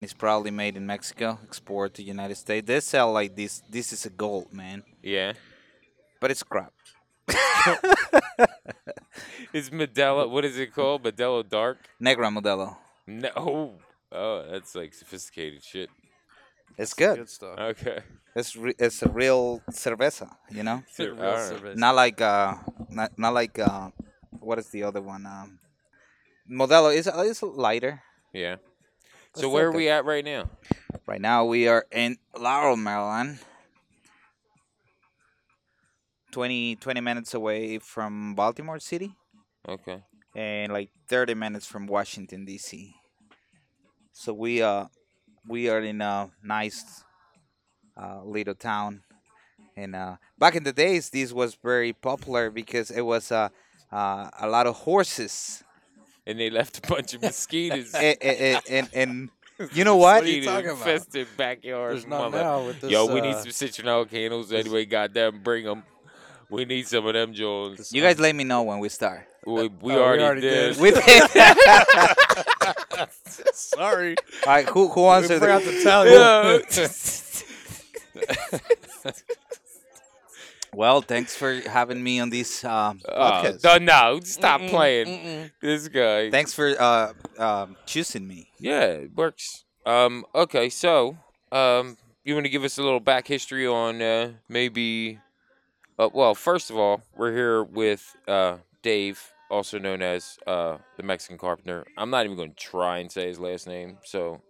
It's probably made in Mexico, export to United States. They sell like this. This is a gold, man, Yeah. but it's crap. Is Modelo? What is it called? Modelo Dark? Negra Modelo. No. Oh, oh, that's like sophisticated shit. It's good. Good stuff. Okay. It's re- it's a real cerveza, you know. Sure, Real alright. service. Not like uh, not not like uh, what is the other one? Um, Modelo is is lighter. Yeah. So where are we at right now? Right now we are in Laurel, Maryland. 20, 20 minutes away from Baltimore City Okay. and like 30 minutes from Washington D.C. So we uh we are in a nice uh, little town and uh, back in the days this was very popular because it was uh, uh, a lot of horses And they left a bunch of mosquitoes. and, and, and, and you know what What are you talking about? Infested backyards. There's none now with this. Yo, we need uh, some citronella candles anyway. Goddamn, bring them. We need some of them, Jones. you guys let me know when we start We, we, Oh, already, already did. did. we Sorry. All right, who who We forgot to tell you. Yeah. Well, thanks for having me on this um, Oh, podcast. no, no, stop Mm-mm, playing. mm-mm. This guy. Thanks for uh, um, choosing me. Yeah, it works. Um, okay, so um, you want to give us a little back history on uh, maybe? Uh, well, first of all, we're here with uh, Dave, also known as uh, the Mexican Carpenter. I'm not even going to try and say his last name. So,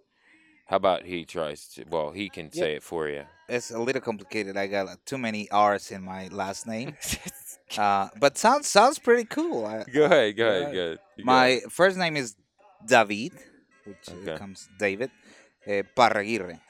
how about he tries to? Well, he can say it for you. It's a little complicated. I got uh, too many R's in my last name, uh, but sounds sounds pretty cool. I, go ahead, go ahead, go ahead. My first name is David, which uh, Okay. becomes David uh, Parraguirre.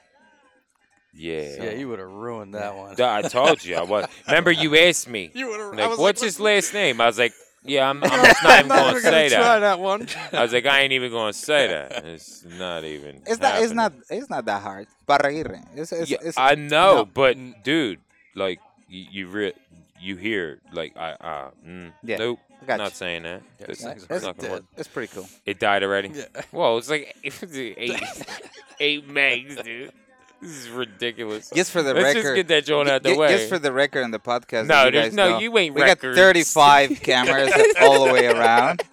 yeah. Yeah, you would have ruined that one. I told you I was. Remember, you asked me. You would have. Like, what's his last name? I was like, yeah, I'm, I'm just not even going to say try that. that one. I was like, I ain't even going to say that. It's not even. It's not. It's not. It's not that hard. Parraguirre. It's. it's, Yeah, it's I know, no. but dude, like you, you re- you hear like I uh mm, Yeah, nope, I got not you. saying that. That's- it's that's it's, not gonna work. it's pretty cool. It died already. Yeah. Well, it's like it eight eight megs, dude. This is ridiculous. Just for the Let's record. just get that joint out the way. Just for the record on the podcast. No, you guys no, know, you ain't We records. got 35 cameras all the way around.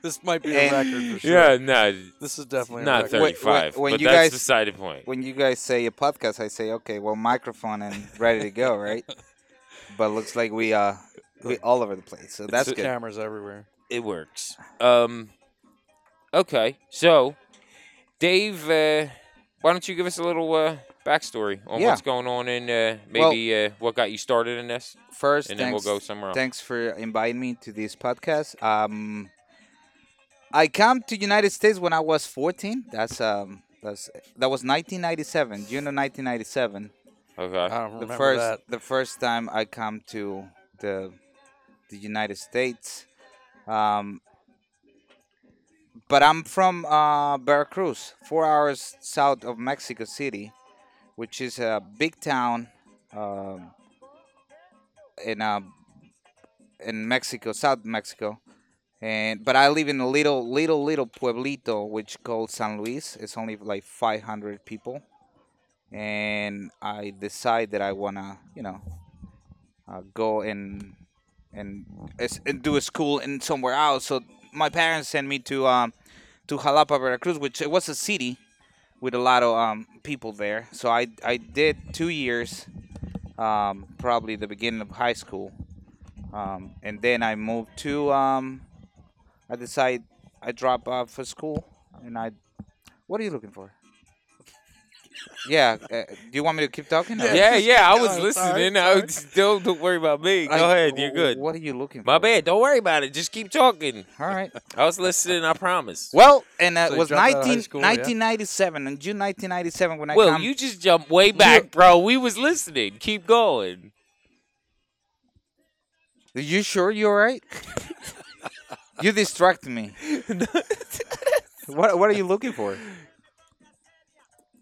This might be a record for sure. yeah, no, This is definitely a not record. When- 35. when but you that's guys- beside the point. When you guys say a podcast, I say, okay, well, microphone and ready to go, right? but looks like we uh we all over the place, so that's So- good. Cameras everywhere. It works. Um, okay, so Dave, uh, why don't you give us a little uh, backstory on Yeah. what's going on and uh, maybe uh, what got you started in this, First, and then we'll go somewhere else. thanks for inviting me to this podcast. Um, I come to United States when I was 14. That's um that's that was 1997, June of 1997. Okay. I don't the first that. the first time I come to the the United States. Um, but I'm from uh, Veracruz, four hours south of Mexico City, which is a big town um, in uh, in Mexico, South Mexico. And but I live in a little little little pueblito which called San Luis. It's only like 500 people and I decide that I wanna, you know, uh, go and and, and do a school in somewhere else. So my parents sent me to um to Jalapa, Veracruz, which it was a city with a lot of um people there. So I I did two years, um probably the beginning of high school, um and then I moved to um I decide I drop out for school and I. What are you looking for? Yeah. Uh, do you want me to keep talking? or- yeah, yeah, I was going, sorry, listening. I was, don't, don't worry about me. Go I- ahead, you're good. What are you looking for? My bad. Don't worry about it. Just keep talking. All right. I was listening. I promise. Well, and uh, So it was dropped out of 19, high school, yeah? 1997, in June 1997 when I Well, come. you just jumped way back, bro. We was listening. Keep going. Are you sure you're right? you distract me. What What are you looking for?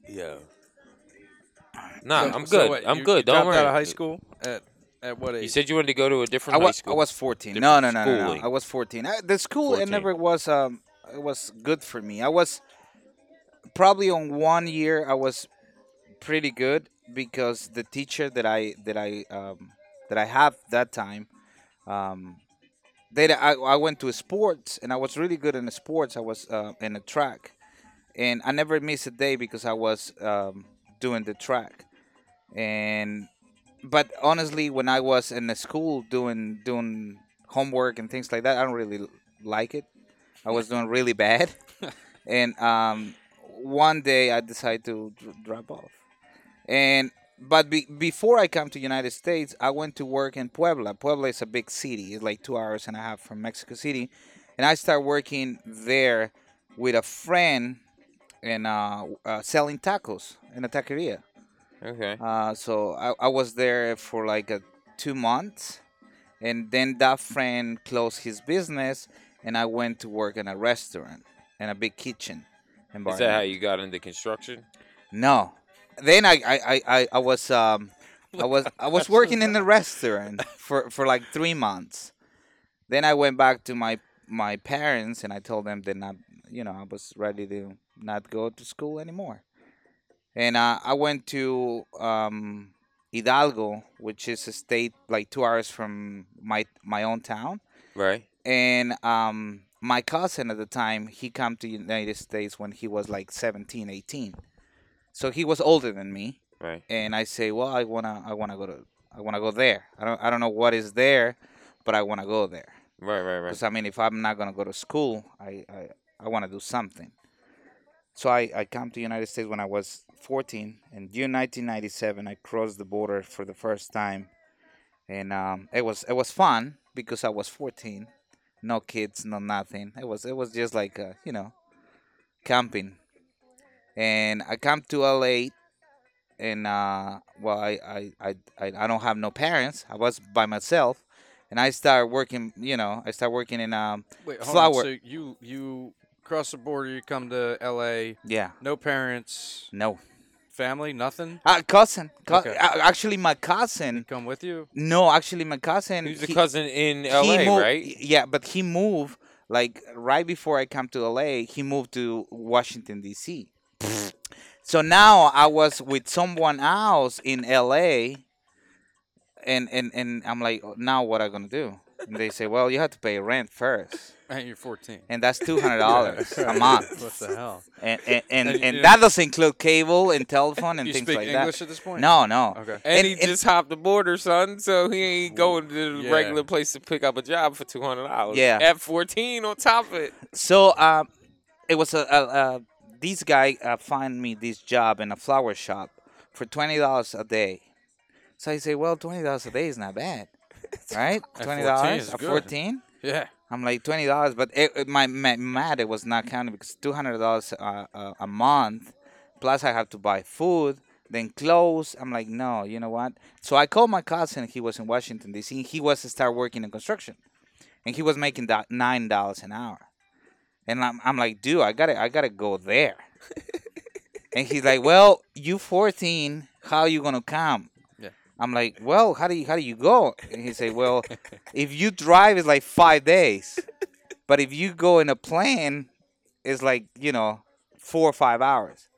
Yeah. Nah, So- I'm so good. what, I'm you good. Don't dropped worry. out of high school at at what age? You said you wanted to go to a different high was I school. was 14. No, no, Different no, no, no. schooling. I was 14. I, the school it never was um it was good for me. I was probably on one year I was pretty good because the teacher that I that I um, that I have that time, um, they I, I went to sports and I was really good in the sports. I was uh, in the track, and I never missed a day because I was um, doing the track, and but honestly, when I was in the school doing doing homework and things like that, I don't really like it. I was doing really bad, and um, one day I decided to drop off. And but be, before I come to United States, I went to work in Puebla. Puebla is a big city; it's like two hours and a half from Mexico City, and I started working there with a friend and uh, uh, selling tacos in a taqueria. Okay. Uh, so I, I was there for like a, two months, and then that friend closed his business, and I went to work in a restaurant in a big kitchen. Is that how you got into construction? No. Then I I, I, I, I was um I was I was working in the restaurant for, for like three months. Then I went back to my my parents and I told them that not you know I was ready to not go to school anymore. And uh, I went to um, Hidalgo, which is a state like two hours from my my own town Right. and um, my cousin at the time he come to united states when he was like 17 18 so he was older than me Right. and i say well i want to i want to go to i want to go there i don't i don't know what is there but i want to go there Right. Right. Right. because i mean if i'm not going to go to school i i, I want to do something so I, I come to united states when i was 14 in june 1997 i crossed the border for the first time. And um, it was it was fun because i was 14 no kids no nothing. It was it was just like uh, you know camping. And i come to la and uh, well I, I i i don't have no parents. I was by myself. And i started working you know i started working in um Wait, hold Flower. on. So you you cross the border, you come to L.A. yeah No parents, no family, nothing. uh, cousin co- Okay. uh, actually my cousin Come with you. no actually my cousin He's a he- cousin in L.A. moved- right? Yeah, but he moved like right before I come to LA. He moved to Washington D.C. so now I was with someone else in LA, and and and I'm like, "Oh, now what I gonna do? And they say, well, you have to pay rent first, And you're 14. and that's two hundred dollars a month, What the hell? and and and, And and that doesn't include cable and telephone and you things speak like English that. at this point? No, no. Okay. And, And- he and- just hopped the border, son. So he ain't going to the Yeah. regular place to pick up a job for two hundred dollars. Yeah. At fourteen, on top of it. So um, it was a, a, a this guy uh, find me this job in a flower shop for twenty dollars a day. So I say, well, twenty dollars a day is not bad, right? Twenty 14 dollars fourteen. Yeah. I'm like twenty dollars, but it, it- my, my math it was not counting because two hundred dollars uh, uh, a month, plus I have to buy food, then clothes. I'm like, no, you know what? So I called my cousin. He was in Washington D.C. He was to start working in construction, and he was making that nine dollars an hour. And I'm, I'm like, dude, I gotta I gotta go there. and he's like, well, you 14, how you gonna come? I'm like, well, how do you how do you go? And he said, well, if you drive, it's like five days, but if you go in a plane, it's like you know four or five hours.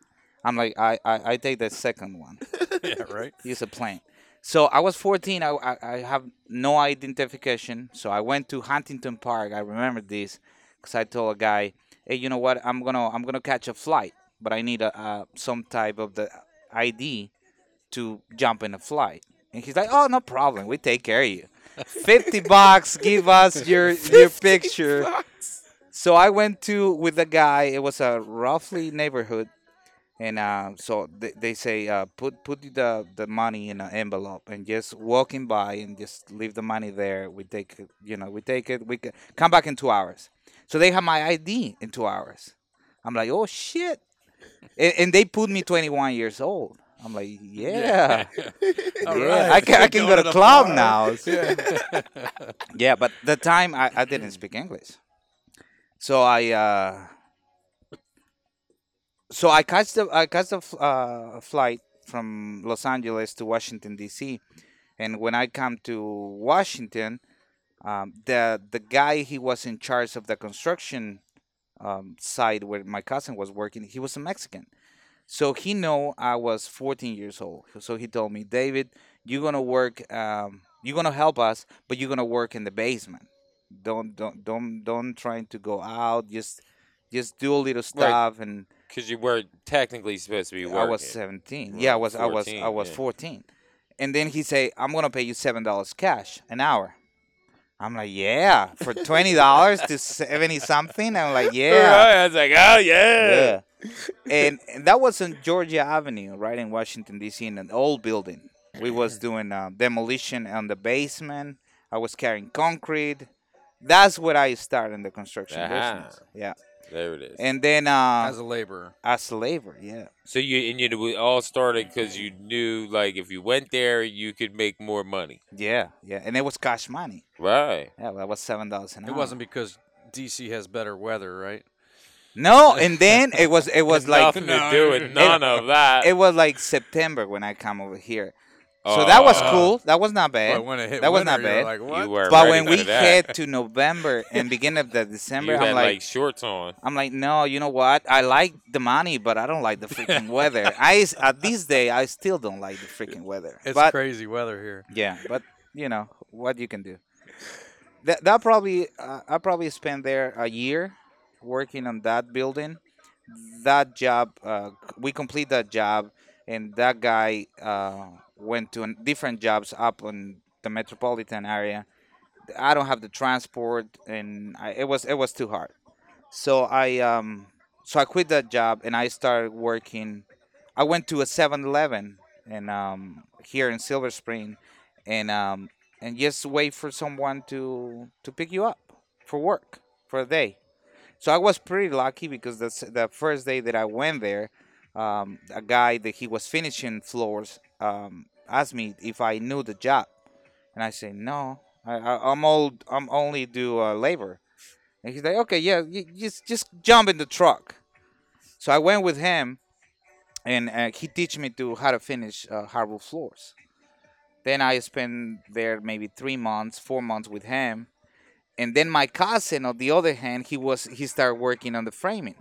I'm like, I I, I take the second one. Yeah, right? Use a plane. So I was 14. I, I, I have no identification. So I went to Huntington Park. I remember this because I told a guy, "Hey, you know what? I'm gonna I'm gonna catch a flight, but I need a uh, some type of the ID to jump in a flight." And he's like, "Oh, no problem. We take care of you. 50 bucks. Give us your your picture." So I went to with the guy. It was a roughly neighborhood, and uh, so they, they say uh, put put the the money in an envelope and just walking by and just leave the money there. We take it, you know we take it. We come back in two hours. So they have my ID in two hours. I'm like, oh shit, and, and they put me 21 years old. I'm like, yeah, yeah, All right. I can I can go to club bar. now. yeah, but the time I, I didn't speak English, so I uh, so I catch the I catch the uh, flight from Los Angeles to Washington D.C. and when I come to Washington, um, the the guy he was in charge of the construction um, site where my cousin was working. He was a Mexican, so he know I was 14 years old. So he told me, David, you're gonna work. Um, you're gonna help us, but you're gonna work in the basement. Don't don't don't don't try to go out. Just just do a little stuff and Because you were technically supposed to be working. I was 17. Right, Yeah, I was I was I was yeah. 14. And then he say, "I'm going to pay you $7 cash an hour." I'm like, "Yeah, for $20 to 70 something." I'm like, "Yeah." Right, I was like, oh yeah. Yeah. And, and that was on Georgia Avenue, right in Washington D.C. in an old building. We was doing uh, demolition on the basement. I was carrying concrete. That's where I started in the construction Aha. business. Yeah. There it is. And then uh, As a laborer. as a labor, yeah. so you and you it all started because you knew like if you went there you could make more money. Yeah, yeah, and it was cash money. Right. Yeah, that was seven dollars an hour. It wasn't because DC has better weather, right? No, and then it was it was like nothing to do with none of that. it was like September when I come over here. So that was Oh. cool. That was not bad. But when it hit that was winter, not you're bad. Like, what? You were but ready when for we that. head to November and beginning of the December, you I'm had like, like shorts on. I'm like, no, you know what? I like the money, but I don't like the freaking weather. I s- at this day, I still don't like the freaking weather. It's but crazy weather here. yeah, but you know what you can do. That that probably uh, I probably spent there a year working on that building. That job, uh, we complete that job, and that guy uh, went to different jobs up in the metropolitan area. I don't have the transport, and I, it was it was too hard. So I um so I quit that job and I started working. I went to a 7-Eleven and um here in Silver Spring, and um and just wait for someone to to pick you up for work for a day. So I was pretty lucky because the s- the first day that I went there, um, a guy that he was finishing floors um, asked me if I knew the job, and I said no. I, I'm old. I'm only do uh, labor. And he's like, okay, yeah, just just jump in the truck. So I went with him, and uh, he teach me to how to finish uh, hardwood floors. Then I spent there maybe three months, four months with him, and then my cousin, on the other hand, he was he started working on the framing.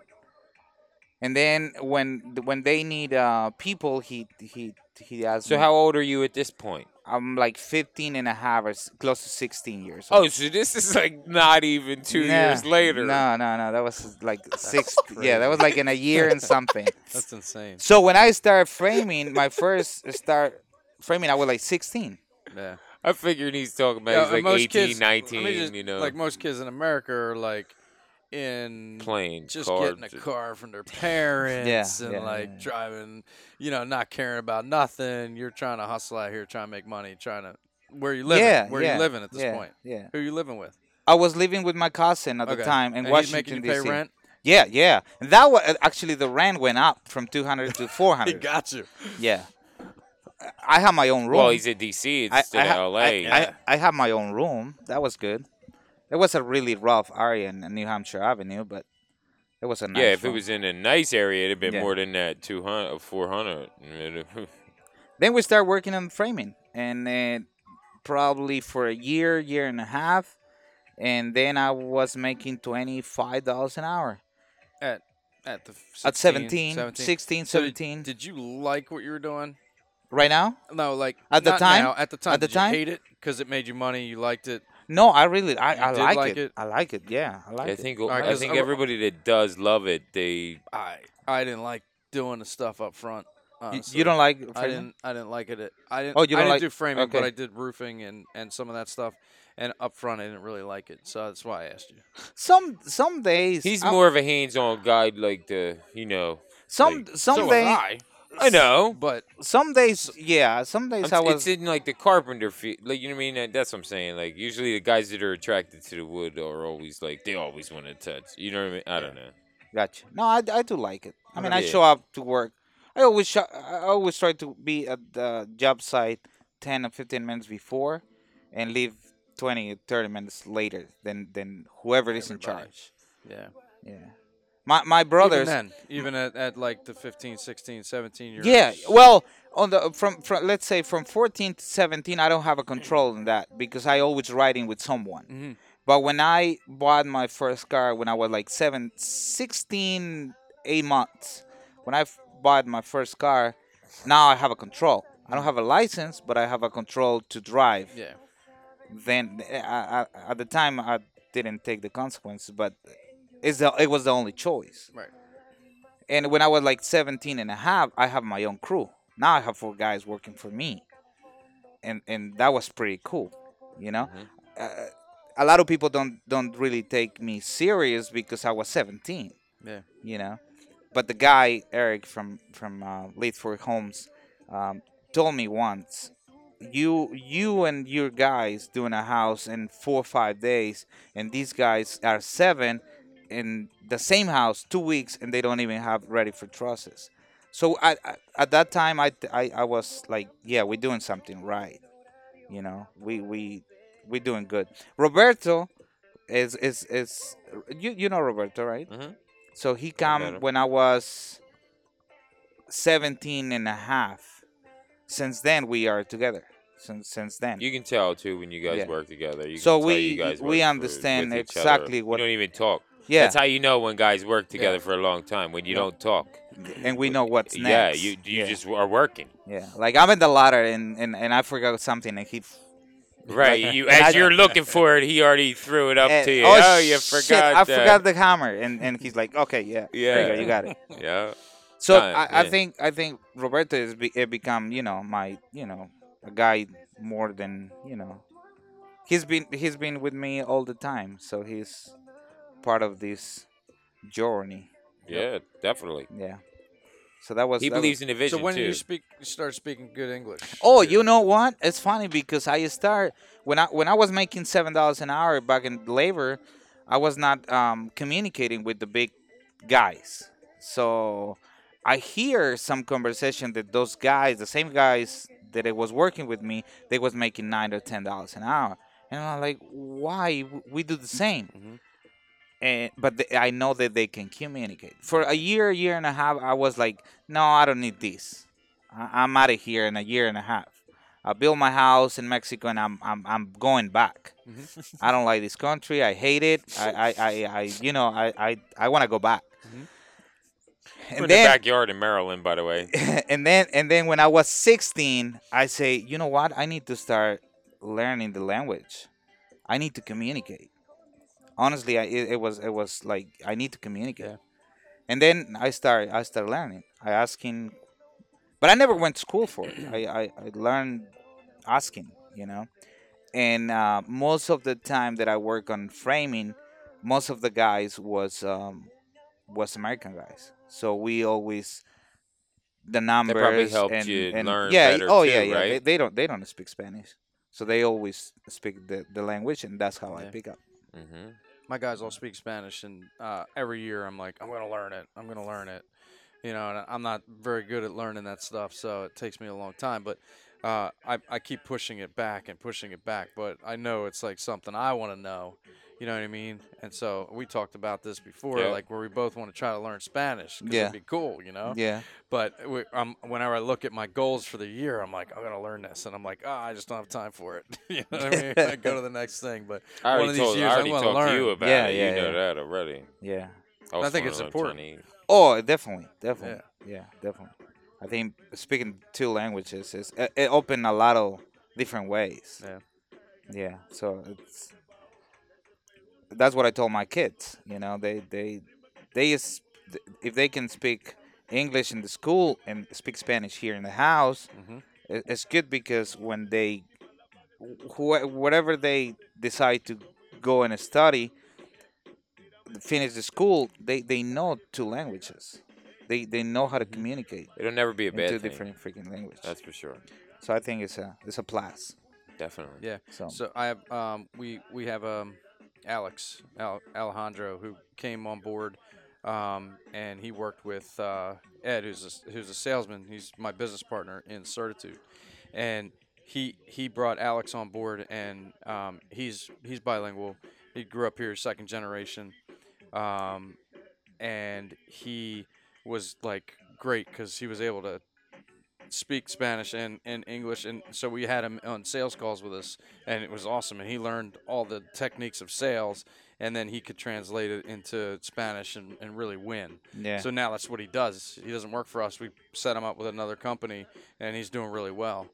And then when when they need uh, people, he he he asked So me. how old are you at this point? I'm like 15 and a half or close to 16 years. Oh, so this is like not even two Nah, years later. No, no, no. That was like six. Yeah, that was like in a year and something. That's insane. So when I started framing, my first start framing, I was like 16. Yeah. I figured he's talking about Yeah, he's like most 18, kids- let me 19, just- you know, Like most kids in America are like in playing just cards. getting a car from their parents and yeah, like yeah. driving, you know, not caring about nothing. You're trying to hustle out here, trying to make money, trying to where you living? yeah, where yeah, you living at this yeah, point? Yeah. Who you living with? I was living with my cousin at Okay. the time in and Washington making you pay D.C. rent. Yeah, yeah. That was actually the rent went up from 200 to He 400. got you. yeah. I have my own room. Well, he's at DC I, instead I, ha- of LA. I, Yeah. I, I have my own room. That was good. It was a really rough area in New Hampshire Avenue, but it was a nice yeah, if it was in a nice area, it'd have been Yeah. more than that, 200 or 400. Then we started working on framing, and uh, probably for a year, year and a half, and then I was making twenty five dollars an hour At at the at 16, 17, 17. 16, So did- 17. Did you like what you were doing? Right now? No, like At the not time? now, at the time, At the did time? you hate it because it made you money. You liked it. No, I really, I, I like, like it. it? I like it. Yeah, I like it. I it. think Alright, I 'cause think I- everybody that does love it, they I I didn't like doing the stuff up front. You- honestly. you don't like I didn't. I didn't like it. I didn't. Oh, you don't didn't like- do framing, but. I did roofing and and some of that stuff. And up front, I didn't really like it, so that's why I asked you. Some some days he's I'm- more of a hands-on guy, like the you know. some like- some so was days I. Know. But some days yeah some days I was it's in like the carpenter field, like you know what I mean. That's what I'm saying. Like usually the guys that are attracted to the wood are always like they always want to touch. You know what I mean? I don't know. Gotcha. No, I, I do like it. I mean, I show up to work. I always sh- I always try to be at the job site 10 or 15 minutes before and leave 20 or 30 minutes later than than whoever is in charge. yeah, Yeah. My my brothers Even then, even at, at like the 15, 16, 17 years. Yeah, well, on the from, from let's say from 14 to 17 I don't have a control in that because I always riding with someone. Mhm. But when I bought my first car when I was like seven, 16, 8 months, when I f- bought my first car, now I have a control. I don't have a license, but I have a control to drive. Yeah. Then I, I, at the time I didn't take the consequences, but it's the, it was the only choice. Right. And when I was like 17 and a half, I have my own crew. Now I have four guys working for me. And and that was pretty cool, you know? Mhm. Uh, a lot of people don't don't really take me serious because I was 17, Yeah. you know? But the guy Eric from from uh, Homes um, told me once, you you and your guys doing a house in four or five days, and these guys are seven in the same house two weeks, and they don't even have ready for trusses. So I, I, at that time, I, I I was like, yeah, we're doing something right, you know. We we we're doing good. Roberto is is is you you know Roberto right? Mhm. So he come when I was 17 and a half. Since then we are together. Since since then. You can tell too when you guys Yeah. work together. You So can tell we- you guys we for- understand with exactly what- You don't even talk. Yeah. That's how you know when guys work together Yeah. for a long time when you Yeah. don't talk. and we know what's next. Yeah, you you yeah. just are working. Yeah. Like I'm in the ladder and, and, and I forgot something and he Right. Like- You as you're looking for it, he already threw it up Eh, to you. oh, Oh, you shit, forgot. I that. forgot the hammer and, and he's like, Okay, yeah. there you Yeah. go, you got it. Yeah. So Time, I, I think I think Roberto has be, become you know my you know a guy more than you know he's been he's been with me all the time so he's part of this journey Yeah, definitely. yeah so that was He that was- believes in the vision So when too. you speak you start speaking good English? Oh, Yeah. you know what? It's funny because I start when I when I was making seven dollars an hour back in labor, I was not um, communicating with the big guys. So I hear some conversation that those guys, the same guys that it was working with me, they was making nine or ten dollars an hour, and I'm like, why? We do the same. Mhm. And but the, I know that they can communicate. For a year, year and a half, I was like, no, I don't need this. I- I'm out of here in a year and a half. I built my house in Mexico and I'm I'm, I'm going back. Mhm. I don't like this country. I hate it. I I, I, I you know I I, I want to go back. Mhm. And in the backyard in Maryland, by the way. and then and then when I was 16, I say, you know what? I need to start learning the language. I need to communicate. Honestly, I, it, it was it was like I need to communicate. Yeah. And then I start I start learning. I asking, but I never went to school for it. I I, I learned asking, you know. And uh, most of the time that I work on framing, most of the guys was um, was American guys. So we always the numbers helped and, you and- learn yeah, better oh too, yeah, yeah. They, right? they don't they don't speak Spanish, so they always speak the, the language, and that's how I pick up. hmm my guys all speak Spanish, and uh, every year I'm like, I'm gonna learn it. I'm gonna learn it. You know, and I'm not very good at learning that stuff, so it takes me a long time. But uh, I I keep pushing it back and pushing it back. But I know it's like something I want to know. You know what I mean? And so we talked about this before, Yeah. like where we both want to try to learn Spanish. Yeah. it'd be cool, you know. Yeah, But we, um, whenever I look at my goals for the year, I'm like, I'm gonna learn this, and I'm like, oh, I just don't have time for it. you know what I mean? I go to the next thing, but I one of these told, years I I wanna talked to learn. you about Yeah, it. yeah, you know yeah. that already. yeah. I, was think it's important. Chinese. Oh, definitely, definitely. Yeah, definitely. I think speaking two languages is it, it opened a lot of different ways. Yeah. Yeah. So it's that's what I told my kids. You know, they they they is if they can speak English in the school and speak Spanish here in the house, Mhm. it's good because when they wh- whatever they decide to go and study finish the school they they know two languages they they know how to communicate It'll never be a in bad two thing. different freaking languages That's for sure. so i think it's a it's a plus Definitely. Yeah. so, So I have um we we have um Alex Al- Alejandro who came on board um and he worked with uh, Ed who's a, who's a salesman. He's my business partner in Certitude. And he he brought Alex on board and um, he's he's bilingual. He grew up here second generation. Um, and he was like great because he was able to speak Spanish and, and English, and so we had him on sales calls with us, and it was awesome. And he learned all the techniques of sales, and then he could translate it into Spanish and, and really win. Yeah. So now that's what he does. He doesn't work for us. We set him up with another company, and he's doing really well.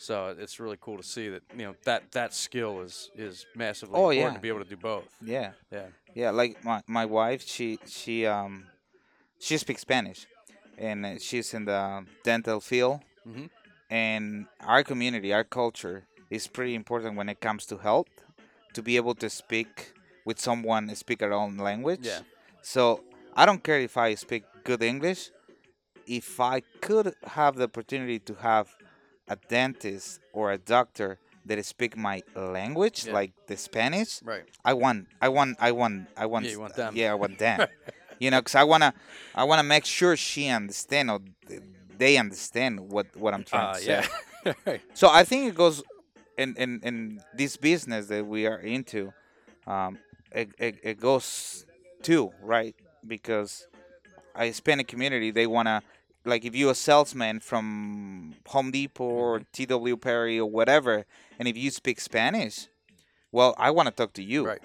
So it's really cool to see that you know that that skill is is massively Oh, important yeah. to be able to do both. yeah. Yeah. Yeah, like my, my wife, she she um she speaks Spanish, and she's in the dental field. Mhm. And our community, our culture, is pretty important when it comes to health. To be able to speak with someone speak our own language. Yeah. So I don't care if I speak good English. If I could have the opportunity to have a dentist or a doctor that speak my language, Yeah. like the Spanish, Right. I want, I want, I want, I want. Yeah, you want them. Yeah, I want them. you know, because I wanna, I wanna make sure she understand or they understand what what I'm trying Uh, to say. yeah. Right. So I think it goes in in in this business that we are into. Um, it, it, it goes too right because a Hispanic community they wanna like if you're a salesman from Home Depot or T.W. Perry or whatever, and if you speak Spanish, well, I want to talk to you. Right.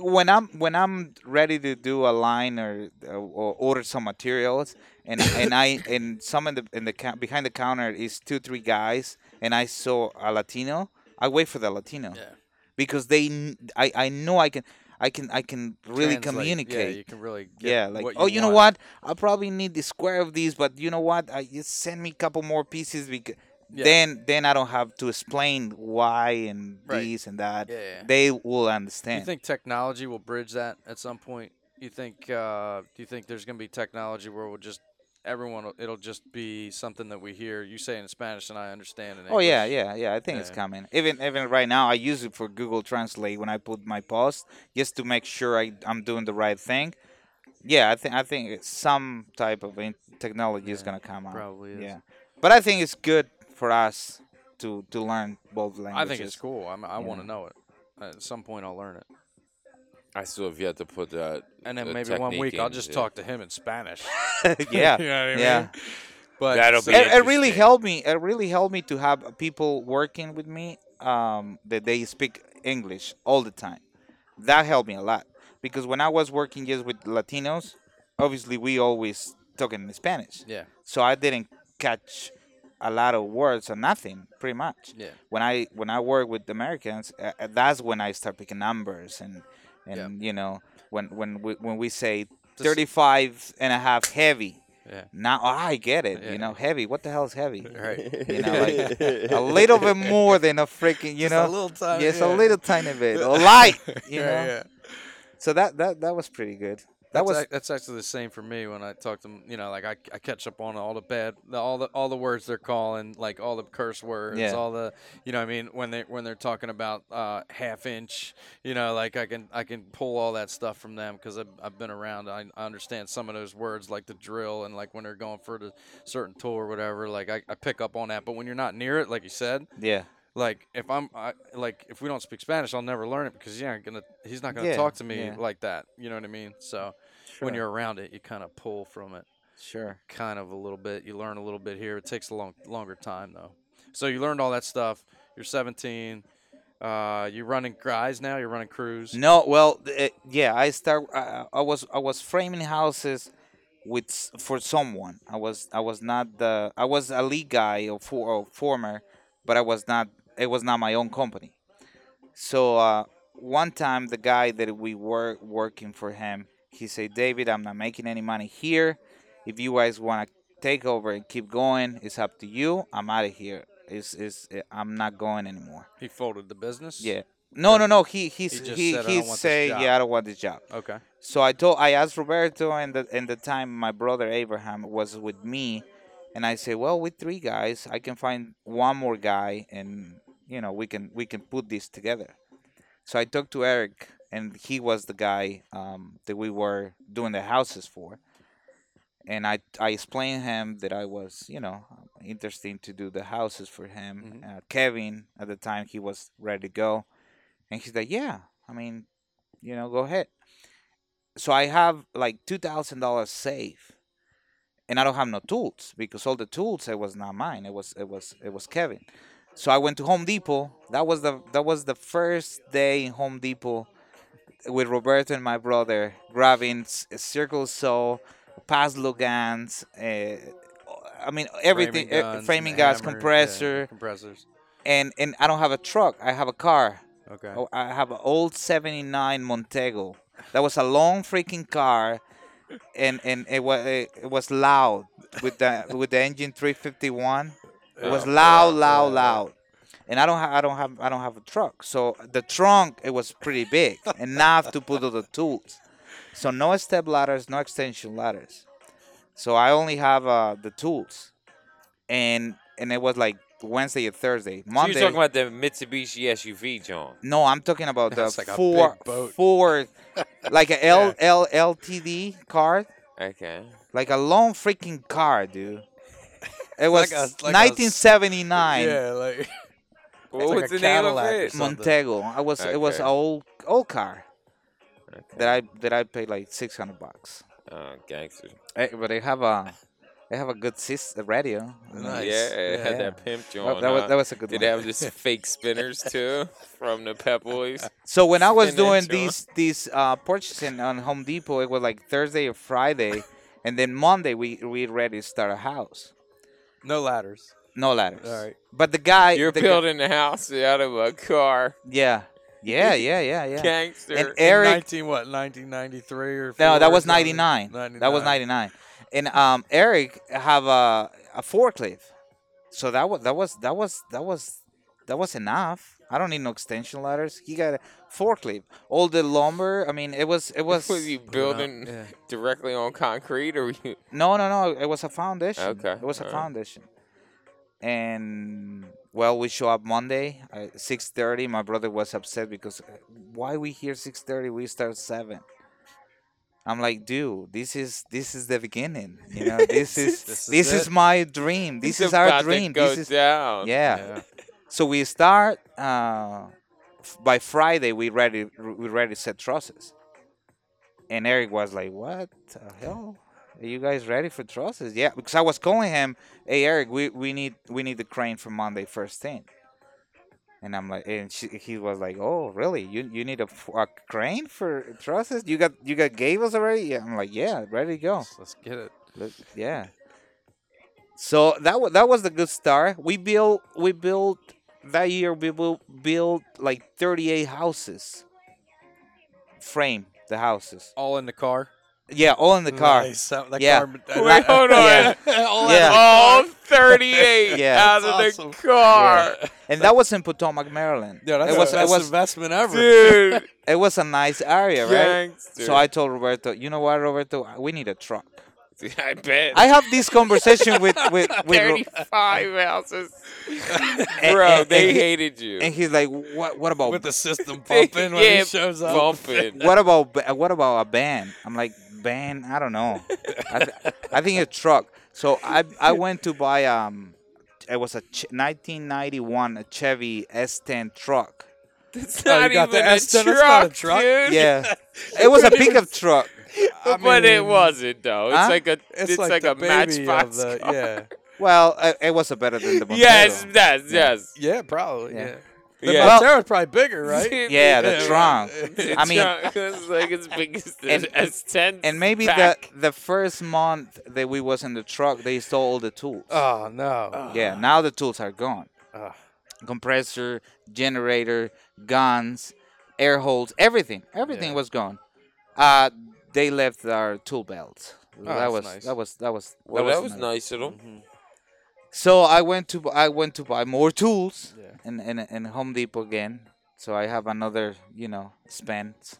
When I'm when I'm ready to do a line or or order some materials, and and I and some in the in the behind the counter is two three guys, and I saw a Latino, I wait for the Latino Yeah. because they I I know I can I can I can really Translate. communicate. Yeah, you can really. Get Yeah, like what oh, you know what? I probably need the square of these, but you know what? I just send me a couple more pieces because Yeah. then then I don't have to explain why and Right. this and that. Yeah, yeah. They will understand. you think technology will bridge that at some point? You think? Uh, do you think there's going to be technology where we'll just everyone? It'll just be something that we hear you say in Spanish and I understand in English. oh yeah, yeah, yeah. I think it's coming. Even even right now, I use it for Google Translate when I put my post just to make sure I I'm doing the right thing. Yeah, I think I think some type of in- technology is gonna come out. Probably is. Yeah, but I think it's good for us to to learn both languages. I think it's cool. I'm, I want Yeah. to know it. At some point, I'll learn it, I still have yet to put that. and then the maybe one technique week I'll just yeah. talk to him in Spanish. yeah, you know what I yeah. But That'll so- be it, it really helped me. It really helped me to have people working with me um, that they speak English all the time. That helped me a lot because when I was working just with Latinos, obviously we always talking in Spanish, yeah, so I didn't catch a lot of words or nothing, pretty much. yeah, When I when I work with Americans, uh, that's when I start picking numbers and and you know when when we, when we say Just- 35 and a half heavy. yeah. Now oh, I get it. Yeah. You know, heavy. What the hell is heavy? Right. You know, like a little bit more than a freaking. You Just know, a little tiny. yes, yeah. a little tiny bit, or light. You yeah, know. yeah. So that that that was pretty good. That That's, was ac- that's actually the same for me when I talk to them. You know, like I, I catch up on all the bad, the, all the all the words they're calling, like all the curse words, Yeah. all the, you know, I mean, when they when they're talking about uh, half inch, you know, like I can I can pull all that stuff from them because I've, I've been around. I, I understand some of those words, like the drill and like when they're going for the certain tool or whatever. Like I, I pick up on that, but when you're not near it, like you said, yeah. Like if I'm I, like if we don't speak Spanish, I'll never learn it because yeah, gonna he's not gonna Yeah, talk to me yeah. like that. You know what I mean? So when you're around it, you kind of pull from it, sure. kind of a little bit. You learn a little bit here. It takes a long longer time though. So you learned all that stuff. You're 17. Uh, you're running guys now. You're running crews. No, well, uh, yeah. I start. I, I was I was framing houses with s- for someone. I was I was not the I was a lead guy or, for, or former, but I was not. It was not my own company. So uh, one time, the guy that we were working for him, he said, "David, I'm not making any money here. If you guys want to take over and keep going, it's up to you. I'm out of here. It's, it's, I'm not going anymore." He folded the business. Yeah. No, no, no. He he's, He just he said, he don't want this say yeah, I don't want this job. Okay. So I told I asked Roberto and the and the time my brother Abraham was with me, and I said, well, with three guys, I can find one more guy, and you know we can we can put this together. So I talked to Eric, and he was the guy um, that we were doing the houses for. And I I explained him that I was you know interested to do the houses for him. Uh, Kevin at the time he was ready to go, and he's like, yeah, I mean, you know, go ahead so I have like two thousand dollars saved, and I don't have no tools because all the tools it was not mine. It was it was it was Kevin. So I went to Home Depot. That was the that was the first day in Home Depot with Roberto and my brother grabbing Circle Saw, Paslode guns. Uh, I mean everything, Framing uh, guns, framing guns, hammer, yeah, compressor, compressors. and and I don't have a truck. I have a car. Okay. Oh, I have an old '79 Montego. That was a long freaking car, and and it was it was loud with the with the engine 351. It was loud, loud, loud. And I don't have I don't have I don't have a truck. So the trunk it was pretty big, enough to put all the tools. So no step ladders, no extension ladders. So I only have uh, the tools, and and it was like Wednesday or Thursday. So Monday. you're talking about the Mitsubishi SUV, John. No, I'm talking about the like four four like a L L LTD car, Okay. like a long freaking car, dude. It was Like a- like a s- 1979 Yeah, like What like was a the name of Cadillac or it? Montego. I was it was an old old car Okay. that I that I paid like 600 bucks. Oh, gangster. Eh, but they have a they have a good sys radio. Nice. Yeah, it had Yeah. that pimp That, John. that was that was a good Did one. it have this fake spinners too from the Pep Boys? So when I was Spin that doing joint. these these uh, purchasing on Home Depot, it was like Thursday or Friday, and then Monday we we ready to start a house. No ladders. No ladders. All right. But the guy, You're the guy- building the house out of a car, yeah, yeah, yeah, yeah, yeah. gangster. And In Eric, 19 what? 1993 or no, four that was something? 99. That was 99. And um, Eric have a a forklift, so that was that was that was that was that was enough. I don't need no extension ladders. He got a forklift. All the lumber. I mean, it was it was. was you building Yeah. directly on concrete, or were you? No, no, no. It was a foundation. Okay, It was a alright. foundation. And well, we show up Monday at six thirty. My brother was upset because uh, why we here six thirty? We start seven. I'm like, dude, this is this is the beginning. You know, this is This this, is is, my dream. This It's is our about to dream. Go This is down. yeah. Yeah. So we start uh, f- by Friday. We ready we ready set trusses. And Eric was like, "What the hell? Are you guys ready for trusses?" Yeah, because I was calling him, "Hey Eric, we, we need we need the crane for Monday first thing." And I'm like, and she, he was like, "Oh, really? You you need a crane for trusses? You got you got gables already?" Yeah, I'm like, "Yeah, ready to go." Let's, let's get it. Look, yeah. So that was that was the good start. We built we built that year. We will build like 38 houses. Frame the houses. All in the car. Yeah, all in the car. Nice. That, that Yeah. car, that- Wait, hold on. Yeah. all Yeah. All 38 Yeah. out That's of awesome. the car. And that was in Potomac, Maryland. Yeah, that's it was the it best was investment ever. Dude. it was a nice area, right? Gangster. So I told Roberto, you know what, Roberto, we need a truck. I bet. I have this conversation with with with Ro- 35 houses. Bro, and- they and hated you. and he's like, what what about With the system pumping when Yeah, he shows up. bumping. what about what about a band? I'm like band. I don't know. I, th- I think a truck. So I I went to buy um, it was a ch- 1991 a Chevy S10 truck. It's Oh, you not got even a S10, truck, that's not a truck? dude. Yeah, it was a pickup truck. I but it wasn't though. It's Huh? like a It's, it's, like, like, a matchbox the, car. Yeah. Well, uh, it was a better than the Montego. Yes, yes, yes. Yeah, probably. Yeah. Yeah. The Yeah. Well- probably bigger, right? Yeah, the Yeah, trunk. I mean- it's like as big as And- S10. And maybe back. the the first month that we was in the truck, they stole all the tools. Oh no. yeah, now the tools are gone. Ugh. Compressor, generator, guns, air holes, everything. Everything Yeah. was gone. Uh, they left our tool belts. that was nice. that was that was well, that was nice. them. Mhm. So I went to I went to buy more tools Yeah. in in, in Home Depot again. So I have another, you know, spent.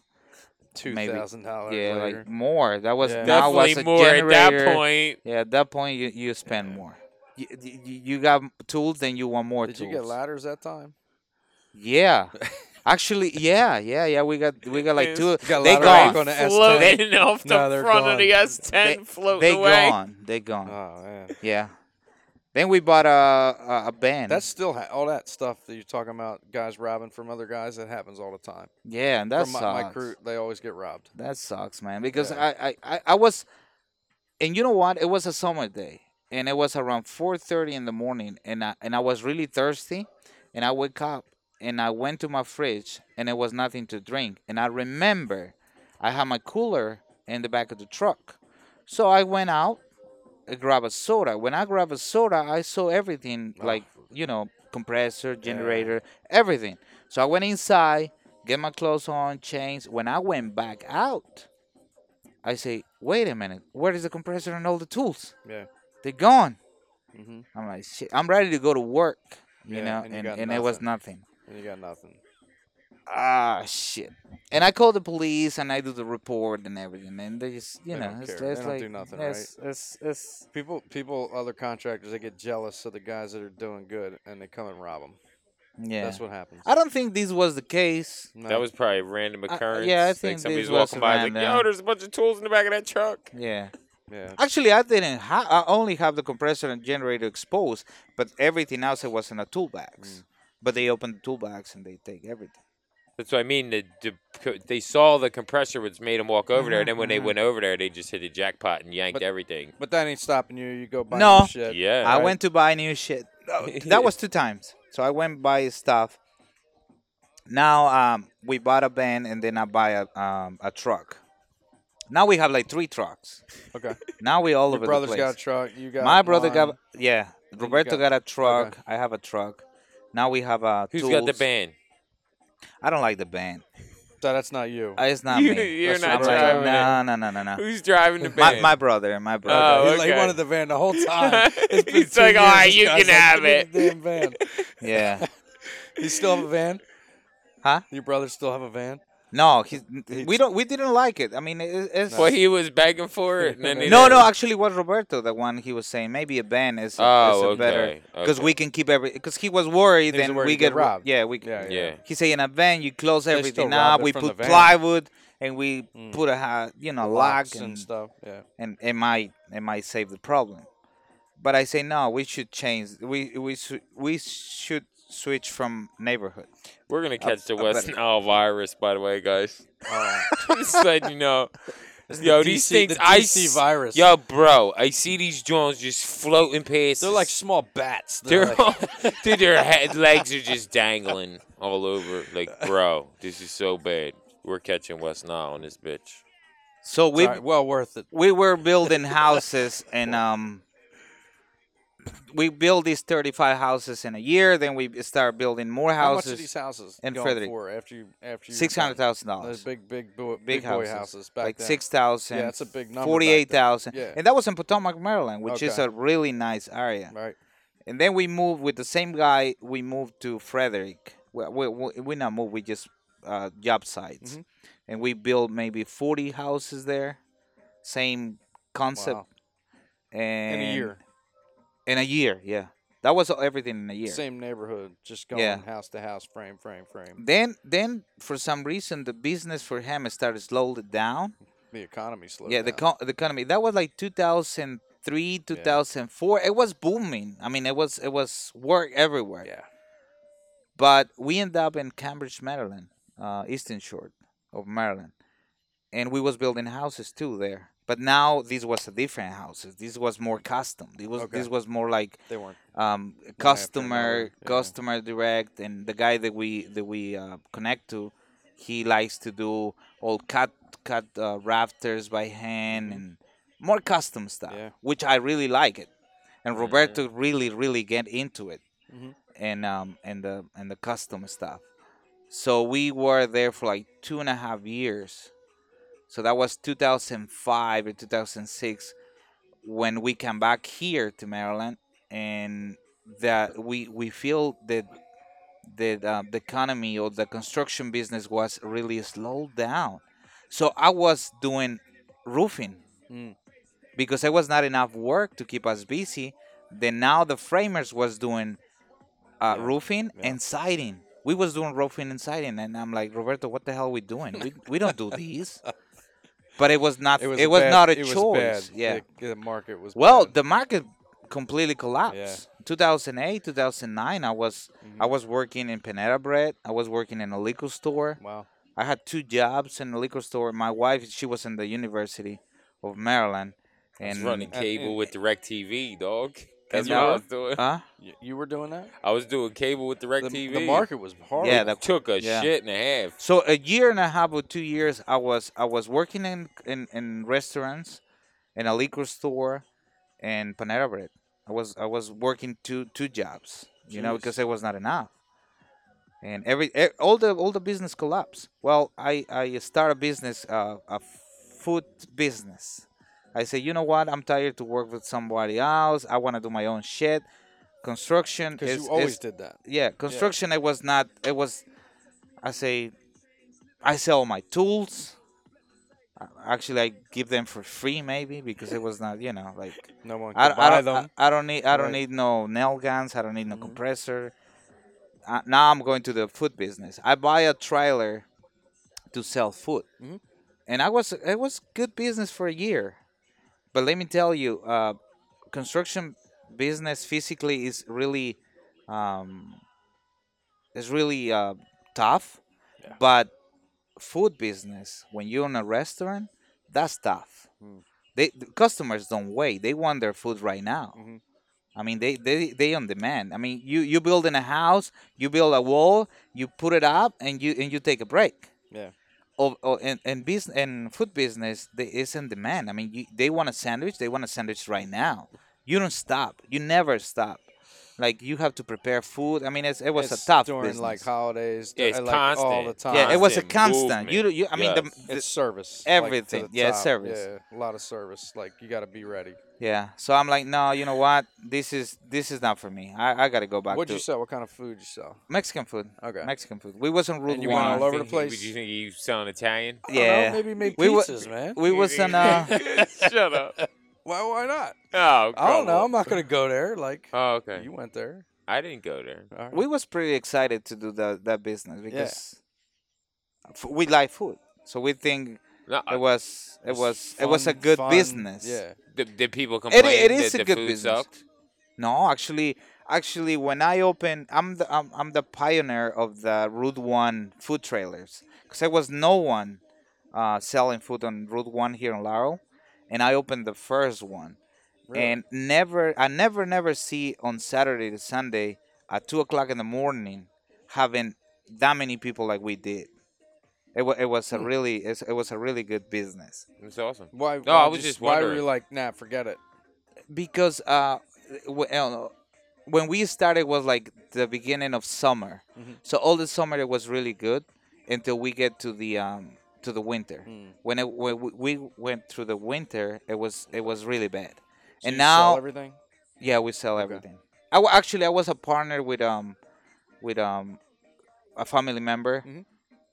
two thousand dollars Yeah, later. like more. That was Yeah. now was a more at that point. Yeah, at that point you, you spend more. You, you, you got tools, then you want more Did tools. you get ladders that time? Yeah, actually, yeah, yeah, yeah. We got we got like two. You got They ladders gone. on the S10. Floating off the No, they're front of the gone. S10, They, floating they away. gone. They gone. Oh man. Yeah. Then we bought a a, a band. That's still ha- all that stuff that you're talking about. Guys robbing from other guys. That happens all the time. yeah, and that from my, sucks. my crew, they always get robbed. That sucks, man. Because Yeah. I, I, I, I was and you know what? It was a summer day, and it was around 4:30 in the morning, and I and I was really thirsty, and I wake up and I went to my fridge, and there was nothing to drink, and I remember I had my cooler in the back of the truck, so I went out, I grabbed a soda. When I grabbed a soda, I saw everything Oh. like you know compressor, generator, everything. So I went inside, get my clothes on, changed. When I went back out, I say, wait a minute, where is the compressor and all the tools? Yeah. They're gone. hmm I'm like, shit. I'm ready to go to work, you Yeah, know, and and, and it was nothing. Nothing. And you got nothing. Ah, shit. And I call the police and I do the report and everything, and they just, you They know, don't it's, care. They it's don't like, do nothing, it's, it's, it's, People, people, other contractors, they get jealous of the guys that are doing good, and they come and rob them. yeah. That's what happens. I don't think this was the case. No. That was probably a random I- occurrence. yeah, I like think somebody's this was walking by, like, yo, there's a bunch of tools in the back of that truck. Yeah. yeah. Actually, I didn't. Ha- I only have the compressor and generator exposed, but everything else it was in a tool bags. Mm. But they open the toolbox and they take everything. That's what I mean. The, the, they saw the compressor, which made them walk over there. And then when they mhm. went over there, they just hit the jackpot and yanked But- everything. But that ain't stopping you. You go buy No. new shit. Yeah. I right. went to buy new shit. That was two times. So I went buy stuff. Now um, we bought a van and then I buy a um, a truck. Now we have like three trucks. Okay. Now we all Your over brother's the got a truck. You got My brother one. got yeah. Roberto got- got, a truck. I have a truck. Now we have a. Who's got the tools. band? I don't like the band. So that's not you. Uh, It's not You- me. You're That's not I'm not like, driving it. no, no, no, no, no. Who's driving the My, band? my brother, my brother. Oh, He, like, he okay. wanted the van the whole time. It's been He's two like, years, "All right, this you guy's can like, have "Give me it." the Damn van. yeah. You still have a van? Huh? Your brother still have a van? No, he, He- we don't. We didn't like it. I mean, it, it's. well, he was begging for it. And then no, didn't. no. Actually, it was Roberto the one he was saying maybe a band is, Oh, is a better because okay. we can keep every because he was worried. He Then we get get robbed. Yeah, we. Yeah, Yeah. He say in a van you close They still everything up. We put plywood and we Mm. put a ha- you know Locks lock and and stuff. Yeah. and it might it might save the problem. But I say no, we should change. We we should we should switch from neighborhood. We're gonna catch the West bet- Nile virus, by the way, guys. Just letting you know. It's Yo, the these DC things the I DC s- virus. Yo, bro, I see these drones just floating past. They're us. like small bats. They're They're like- dude, their head legs are just dangling all over. Like, bro, this is so bad. We're catching West Nile on this bitch. So we Sorry, well worth it. we were building houses and um we build these 35 houses in a year then we start building more How much are these houses houses Frederick? for after you after you six hundred thousand dollars big big boy, big big, boy houses, houses back like then. six thousand Yeah, it's a big number 48,000 Yeah. and that was in Potomac Maryland which is a really nice area Right. and then we moved with the same guy we moved to Frederick we we, we, we not moved we just uh, job sites Mhm. and we built maybe 40 houses there same concept Wow. and In a year. In a year yeah. That was everything in a year. Same neighborhood, just going Yeah. house to house, frame, frame, frame. then then for some reason the business for him started slowed down. The economy slowed yeah the down. co- the economy that was like 2003 2004 it was booming. I mean it was it was work everywhere. Yeah. but we ended up in cambridge maryland uh, eastern shore of maryland. And we was building houses too there but now this was a different house. this was more custom this was Okay. this was more like They weren't. um, customer yeah. customer direct and the guy that we that we uh, connect to he likes to do all cut cut uh, rafters by hand and more custom stuff Yeah. which i really like it and roberto really really get into it Mhm. and um and the and the custom stuff so we were there for like two and a half years so that was 2005 or 2006 when we come back here to maryland and that we we feel that that uh, the economy or the construction business was really slowed down. So I was doing roofing Mm. because there was not enough work to keep us busy. Then now the framers was doing uh, Yeah, roofing yeah. and siding. We was doing roofing and siding, and I'm like, Roberto, what the hell are we doing? We, we don't do these. But it was not. It was, It was, bad, not a it choice. Was bad. Yeah. The, the market was Well, bad. the market completely collapsed. Yeah. 2008, 2009, I was I Mhm. was working in Panera Bread. I was working in a liquor store. wow. I had two jobs in a liquor store. My wife, she was in the University of Maryland, and running and- cable and- with DirecTV, dog. That's what I was doing. huh? You, were doing that. I was doing cable with Direct The, TV. the market was hard. Yeah, that took a yeah. shit and a half. So a year and a half or two years, I was I was working in in, in restaurants, in a liquor store, and Panera Bread. I was I was working two two jobs, you know, because it was not enough. And every all the all the business collapsed. Well, I I start a business, uh, a food business. I say, you know what? I'm tired to work with somebody else. I want to do my own shit. Construction because you always is- did that. yeah construction it was not it was i say i sell my tools actually i give them for free maybe because it was not you know like No one I, I buy don't, them. I, I don't need i don't Right. need no nail guns i don't need no Mhm. compressor uh, now i'm going to the food business i buy a trailer to sell food Mhm. and i was it was good business for a year but let me tell you uh, construction business physically is really um, is really uh, tough Yeah. but food business when you're in a restaurant that's tough Mm. they the customers don't wait they want their food right now Mhm. i mean they, they they on demand i mean you you build in a house you build a wall you put it up and you and you take a break Yeah. Of, of in, in business in food business they is in demand. I mean you, they want a sandwich they want a sandwich right now. You don't stop. You never stop like you have to prepare food i mean it's, it was It's a tough during business like holidays. Yeah, it's uh, like all the time. yeah, it was a constant constant. You, you, I mean, Yes. the, It's service. everything. Like, to Yeah, it's service. Yeah, a lot of service. Like you got to be ready. yeah. So I'm like, no, you know what? This is this is not for me. I, I gotta go back What'd to you sell? What kind of food you sell? Mexican food. Okay. Mexican food. We wasn't Route And you went all over the place? Would you think you sound Italian? I don't know, Yeah. maybe make We wa- pizzas, man. We was on uh, Shut up. Why? Why not? Oh, I don't know. I'm not gonna go there. Like Oh, okay. you went there. I didn't go there. All right. we was pretty excited to do that that business because f- we like food. So we think No, it was it It's was it was a good fun- business. Yeah. did, did people It, complain it is that a the good food business. sucked? No, actually, actually, when I opened, I'm the I'm, I'm the pioneer of the Route One food trailers because there was no one uh, selling food on Route One here in Laurel, and I opened the first one. Really? And never, I never, never see on Saturday to Sunday at two o'clock in the morning having that many people like we did. It was, it was a Hmm. really, it's, it was a really good business It's awesome. Why? No, why I was just Why were you like, nah, forget it? because uh, w- uh, when we started was like the beginning of summer, Mhm. so all the summer it was really good until we get to the um to the winter. Mm. When it when we- we went through the winter, it was it was really bad. So and you sell now, everything. yeah, we sell Okay. everything. I w- actually I was a partner with um with um a family member, Mhm.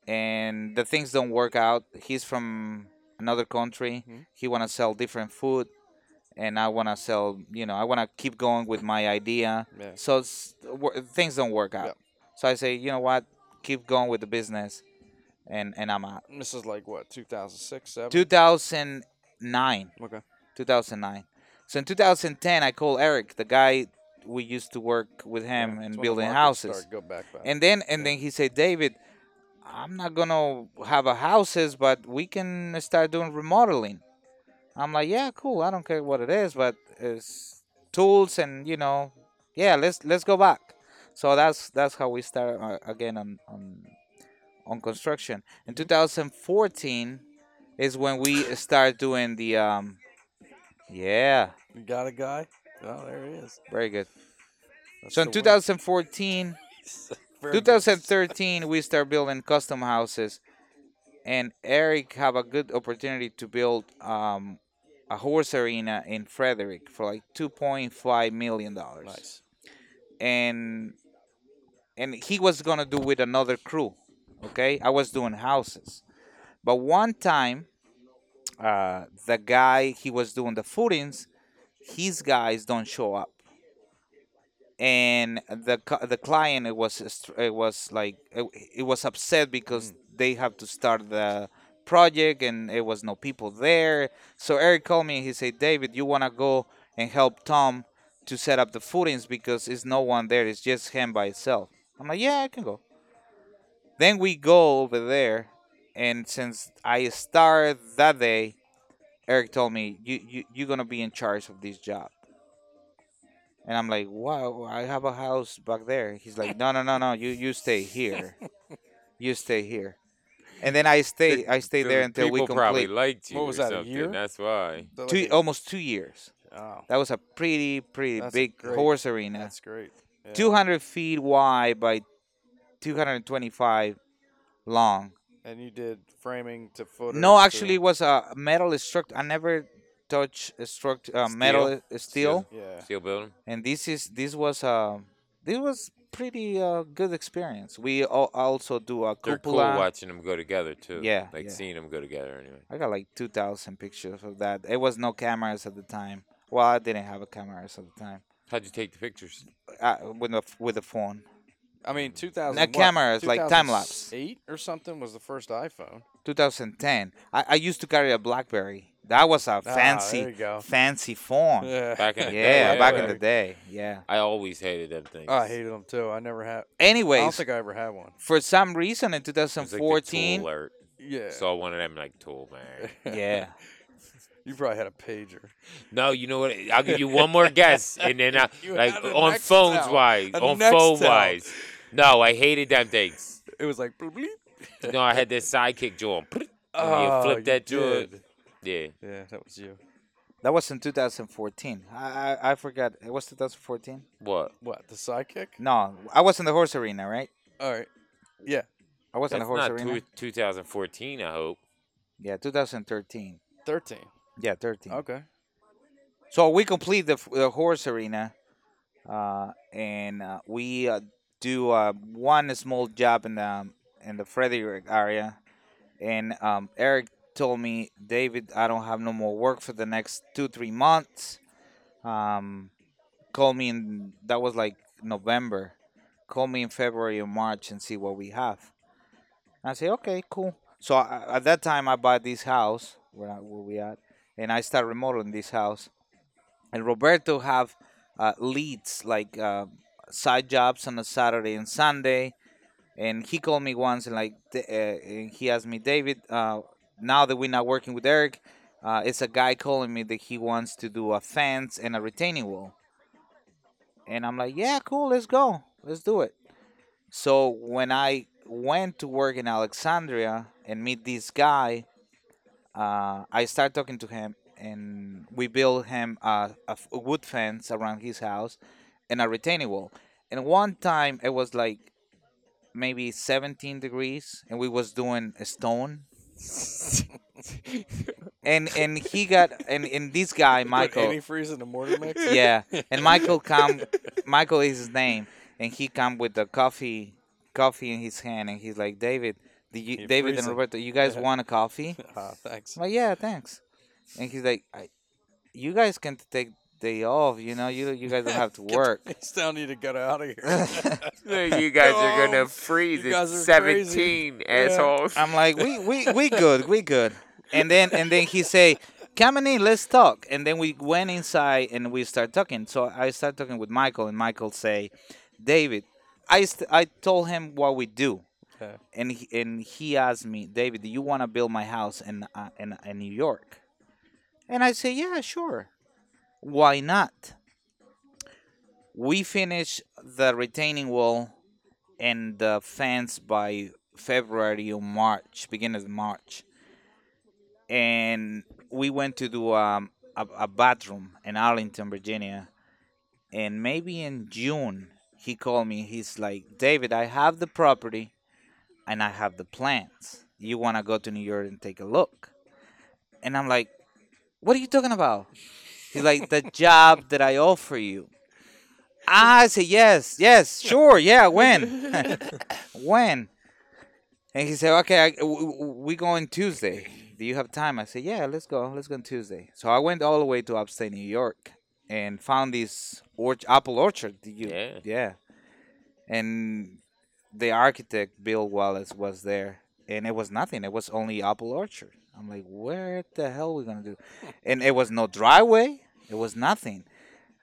and the things don't work out. He's from another country. Mhm. He wanna sell different food, and I wanna sell. You know, I wanna keep going with my idea. Yeah. So it's, wor- things don't work out. Yeah. So I say, you know what? Keep going with the business, and and I'm out. This is like what 2006, 7? 2009. Okay. 2009. So in 2010, I called Eric, the guy we used to work with him Yeah, and that's when the building houses. Go back, back. And then and Yeah. then he said, David, I'm not gonna have a houses, but we can start doing remodeling. I'm like, yeah, cool. I don't care what it is, but it's tools and you know, yeah, let's let's go back. So that's that's how we start uh, again on on on construction. In 2014 is when we start doing the um, yeah, you got a guy. Oh, there he is. very good. That's So in 2014. Very good. 2013 we start building custom houses and eric have a good opportunity to build um, a horse arena in frederick for like 2.5 million dollars Nice. and and he was gonna do with another crew okay? I was doing houses. But one time uh, the guy he was doing the footings his guys don't show up. And the the client it was it was like it, it was upset because they have to start the project and it was no people there. So eric called me and he said david you want to go and help tom to set up the footings because it's no one there. It's just him by itself. I'm like yeah i can go then we go over there and since i started that day Eric told me you you you're gonna be in charge of this job. And I'm like, wow, I have a house back there. He's like, no, no, no, no, you you stay here, you stay here. And then I stay I stayed there until we people probably complete liked you What was or that, a something. year? That's why. Two almost two years. oh, That was a pretty pretty That's big great. horse arena. that's great. Yeah. 200 feet wide by 225 long. And you did framing to footers. No, to- actually, it was a metal structure. I never touched a struct uh, metal uh, steel, Yeah. Steel building. and this is this was uh, this was pretty uh, good experience. We al- also do a They're cool watching them go together too. Yeah, Like yeah. seeing them go together anyway. I got like 2,000 pictures of that. It was no cameras at the time. Well, I didn't have a cameras at the time. How'd you take the pictures? Uh, with the with a phone. I mean, 2000. That camera is like time lapse. Eight or something was the first iPhone. 2010. I, I used to carry a BlackBerry. That was a Ah, fancy, there fancy phone. Yeah. Back in the Yeah, day, back yeah. in the day. Yeah. I always hated them things. Oh, I hated them too. I never had. Anyways, I don't think I ever had one. for some reason in It was like the 2014, tool alert. Yeah. Saw one of them like tool man. yeah, you probably had a pager. No, you know what? I'll give you one more guess, and then I, You like had a on Nextel. phones wise, A on phone Nextel. wise. No, I hated them things. It was like. Bleep, bleep. No, I had this sidekick joint. Oh, you flip that joint. did. Yeah. Yeah, that was you. that was in 2014. I I, I forgot. It was 2014. What? What? The sidekick? No, I was in the horse arena, right? All right. Yeah. I was in the horse not arena. two, 2014, I hope. Yeah, 2013. 13. Yeah, 13. Okay. So we complete the, the horse arena, uh, and uh, we uh, do uh, one small job in the in the Frederick area, and um, Eric told me, David, I don't have no more work for the next two three months. Um, call me in that was like November. Call me in February or March and see what we have. I say, okay, cool. So I, at that time, I bought this house where, I, where we at, and I start remodeling this house and Roberto have uh, leads like uh, side jobs on a Saturday and Sunday. And he called me once and like uh, and he asked me, David, uh, now that we're not working with Eric, uh, it's a guy calling me that he wants to do a fence and a retaining wall. And I'm like, yeah, cool, let's go, let's do it. So when I went to work in Alexandria and meet this guy, uh, I start talking to him, and we built him a wood fence around his house and a retaining wall. And one time it was like maybe 17 degrees, and we was doing a stone. and and he got and, and this guy Michael Antifreeze in the mortar mix? yeah and Michael come Michael is his name and he come with the coffee coffee in his hand and he's like David do you, You're David and. Roberto you guys Yeah. want a coffee Ah, thanks. I'm yeah, thanks. And he's like, I, you guys can take day off. You know, you you guys don't have to work. It's down you to get out of here. you guys are Oh, gonna freeze you at guys are crazy. 17, Yeah. assholes. I'm like, we we we good, we good. And then and then he say, come in, let's talk. And then we went inside and we start talking. So I start talking with Michael, and Michael say, David, I st- I told him what we do. Yeah. And he, and he asked me, David, do you want to build my house in, uh, in in New York? And I say, yeah, sure. Why not? We finish the retaining wall and the fence by February or March, beginning of March. And we went to do um, a, a bathroom in Arlington, Virginia. And maybe in June, he called me. He's like, David, I have the property and I have the plans. You want to go to New York and take a look? And I'm like, what are you talking about? He's like, the job that I offer you. I said, yes, yes, sure, yeah, when? when? And he said, okay, I, w- w- we go on Tuesday. Do you have time? I said, yeah, let's go. Let's go on Tuesday. So I went all the way to upstate New York and found this orch- apple orchard. You? Yeah. Yeah. And the architect, Bill Wallace, was there. And it was nothing. It was only apple orchard. I'm like, where the hell are we going to do? And it was no driveway. It was nothing.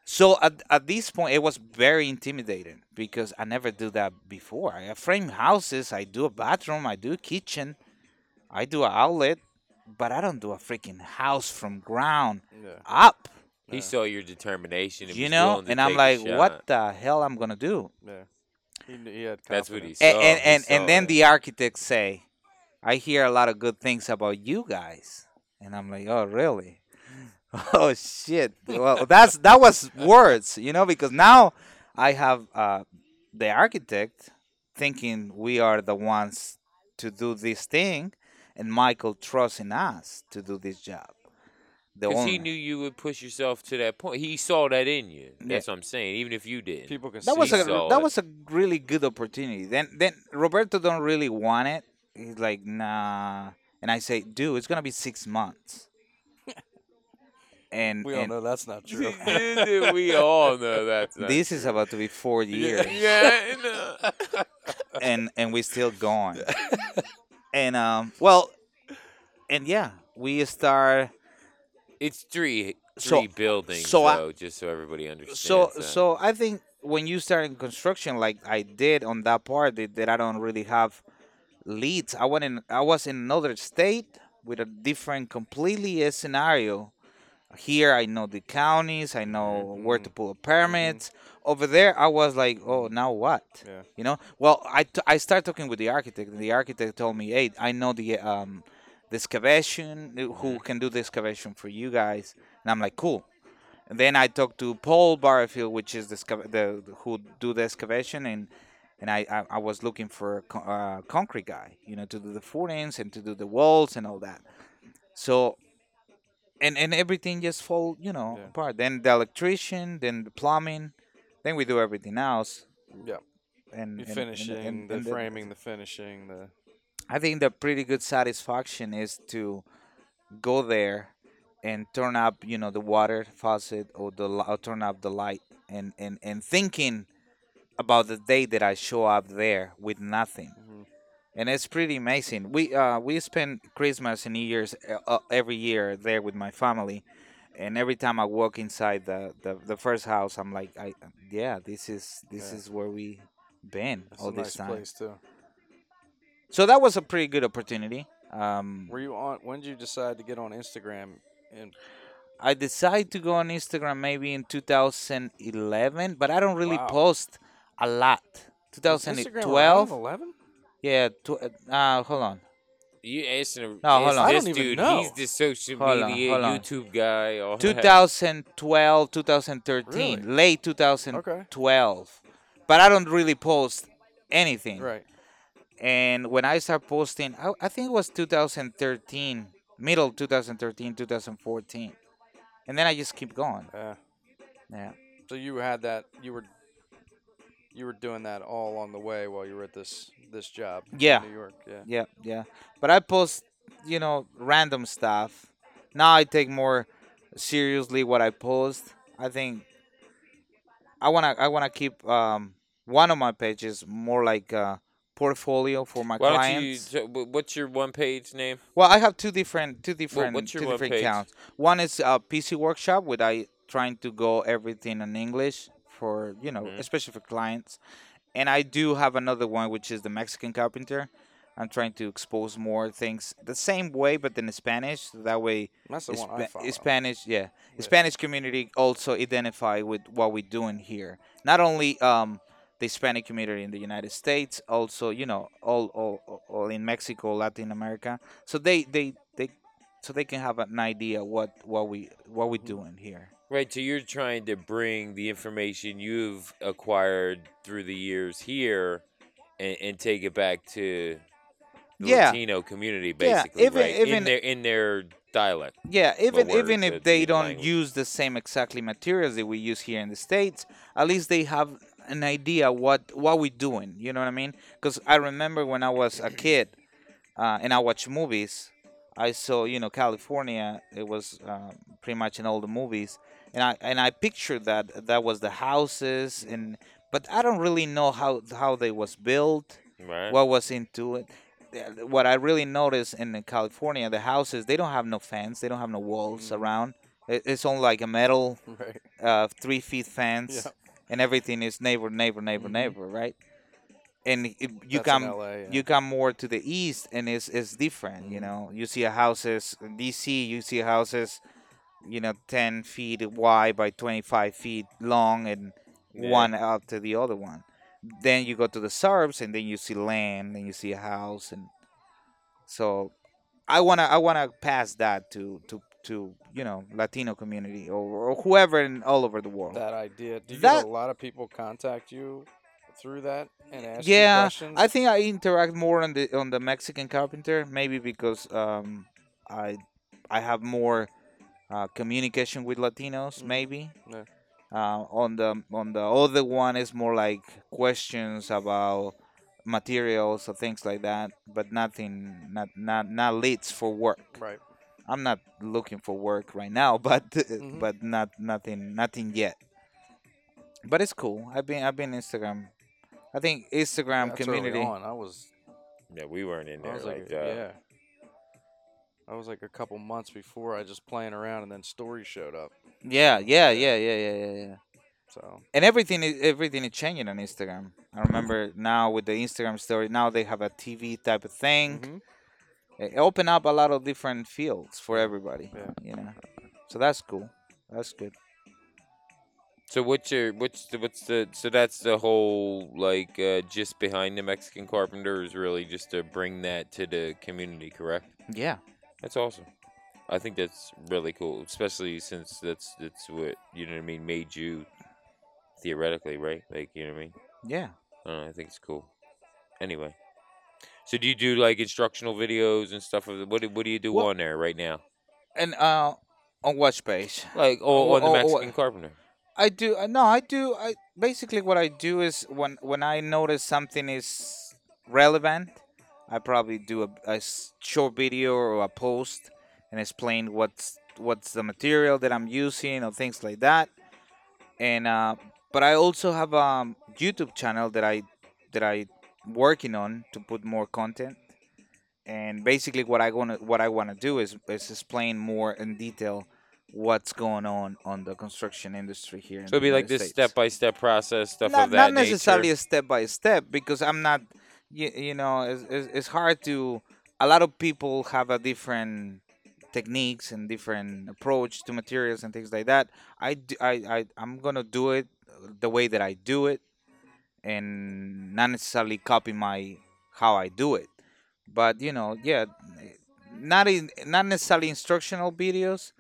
So at, at this point, it was very intimidating because I never do that before. I frame houses. I do a bathroom. I do a kitchen. I do an outlet. but I don't do a freaking house from ground Yeah. up. He Yeah. saw your determination. You know, and I'm like, what the hell I'm gonna do? Yeah. He, he had That's what he confidence. saw. and and and, saw and then it. the architects say, I hear a lot of good things about you guys, and I'm like, oh really? Oh shit! Well, that's that was words, you know, because now I have uh, the architect thinking we are the ones to do this thing, and Michael trusting us to do this job. The Because he knew you would push yourself to that point. He saw that in you. Yeah. That's what I'm saying. Even if you did. People can that see was a that it. was a really good opportunity. Then then Roberto don't really want it. He's like nah, and I say, dude, it's gonna be six months. and We all and know that's not true. we all know that's not this is about to be four years, Yeah, I know. and and we still going. and um, well, and yeah, we start. It's three So- three buildings, so I- just so everybody understands. So that. so I think when you start in construction like I did on that part that, that I don't really have leads. I went in I was in another state with a different completely a scenario. Here I know the counties, I know where to pull a permits. Over there I was like, "Oh, now what?" Yeah. You know? Well, I, t- I started talking with the architect and the architect told me, "Hey, I know the um the excavation who can do the excavation for you guys." And I'm like, "Cool." And then I talked to Paul Barfield, which is the, the who do the excavation, and and I, I, I was looking for a co- uh, concrete guy, you know, to do the footings and to do the walls and all that. So, and and everything just fall, you know, Yeah. apart. Then the electrician, then the plumbing, then we do everything else. Yeah. And, The and- and- finishing, and- the and framing, the finishing, the I think the pretty good satisfaction is to go there and turn up, you know, the water faucet or the or turn up the light and and and thinking about the day that I show up there with nothing. Mhm. And it's pretty amazing. We uh we spend Christmas and New Year's uh, uh, every year there with my family. And every time I walk inside the, the, the first house, I'm like, I yeah, this is this Yeah. is where we been It's all a this nice time. Place too. So that was a pretty good opportunity. Um, Were you on? When did you decide to get on Instagram? And I decided to go on Instagram maybe in 2011, but I don't really Wow. post a lot. was 2012, 11? yeah. Tw- uh, hold on. you asking him? No, hold on. I This don't even dude, know. he's the social Hold media on. YouTube guy. All 2012, 2013, Really? late 2012. Okay. But I don't really post anything. Right. And when I start posting, I, I think it was 2013, middle 2013, 2014, and then I just keep going. Yeah. Yeah. So you had that. You were. You were doing that all along the way while you were at this this job. in Yeah. New York. Yeah. Yeah, yeah. But I post, you know, random stuff. Now I take more seriously what I post. I think I wanna I wanna keep um one of my pages more like a portfolio for my Why don't you? clients. so, What's your one page name? Well, I have two different two different your two different page? accounts. One is a PC workshop with I trying to go everything in English for you know Mhm. especially for clients, and I do have another one which is the Mexican carpenter. I'm trying to expose more things the same way, but in Spanish. That way, That's the one I Hispa- follow. Spanish, yeah, Yeah. Spanish community also identify with what we're doing here. Not only um, the Hispanic community in the United States, also you know all, all, all- in Mexico, Latin America. So they, they, they, so they can have an idea what what we what we're doing here. Right, so you're trying to bring the information you've acquired through the years here and, and take it back to the Yeah. Latino community, Yeah, basically, even- right? even- in their in their dialect. Yeah, even even if they the don't language. use the same exactly materials that we use here in the states, at least they have an idea what what we're doing. You know what I mean? Because I remember when I was a kid, uh, and I watched movies. I saw you know California. It was um, pretty much in all the movies, and I and I pictured that that was the houses and. But I don't really know how how they was built Right. what was into it. Uh, What I really noticed in California, the houses they don't have no fence, they don't have no walls Mhm. around. It's only like a metal Right. uh, three feet fence, Yeah. And everything is neighbor, neighbor, neighbor, Mhm. neighbor, right? and it, you That's come LA, yeah. you come more to the east and it's it's different you Mhm. know you see a houses in dc you see houses you know 10 feet wide by 25 feet long and Yeah. one to the other one then you go to the suburbs and then you see land and you see a house and so i want to i want to pass that to to to you know latino community or, or whoever in all over the world that idea. Do you That- get a lot of people contact you through that and ask you yeah i think i interact more on the on the mexican carpenter maybe because um i i have more uh, communication with latinos Mhm. maybe Yeah. uh, on the on the other one is more like questions about materials or things like that but nothing not not not leads for work right. I'm not looking for work right now but Mhm. but not nothing nothing yet but it's cool i've been i've been instagram i think instagram That's community early on. I was. Yeah, we weren't in I there was like, like, that. yeah. I was like a couple months before I just playing around and then stories showed up. yeah yeah yeah yeah yeah yeah yeah So and everything is everything is changing on instagram i remember now with the instagram story now they have a tv type of thing mhm. It open up a lot of different fields for everybody Yeah. you know so that's cool that's good So what's your what's the what's the so that's the whole like uh, just behind the Mexican carpenter is really just to bring that to the community, correct? yeah That's awesome. I think that's really cool, especially since that's that's what you know what I mean made you theoretically, right? Like you know what I mean. yeah I, know, I think it's cool. Anyway, so do you do like instructional videos and stuff? Of the, what do, what do you do Well- on there right now? and uh on what space? Like oh, Oh, on the Mexican carpenter. I do uh, no I do I basically what I do is when when I notice something is relevant I probably do a short video or a post and explain what's what's the material that I'm using or things like that and uh, but I also have a YouTube channel that I that I working on to put more content and basically what I want to what I want to do is is explain more in detail what's going on on the construction industry here. So it'd be like this States. step by step process, stuff not, of that not necessarily nature. a step by step because I'm not. You, you know, it's, it's, it's hard to. A lot of people have a different techniques and different approach to materials and things like that. I, I, I I'm gonna do it the way that I do it, and not necessarily copy my how I do it. But you know, yeah, not in, not necessarily instructional videos,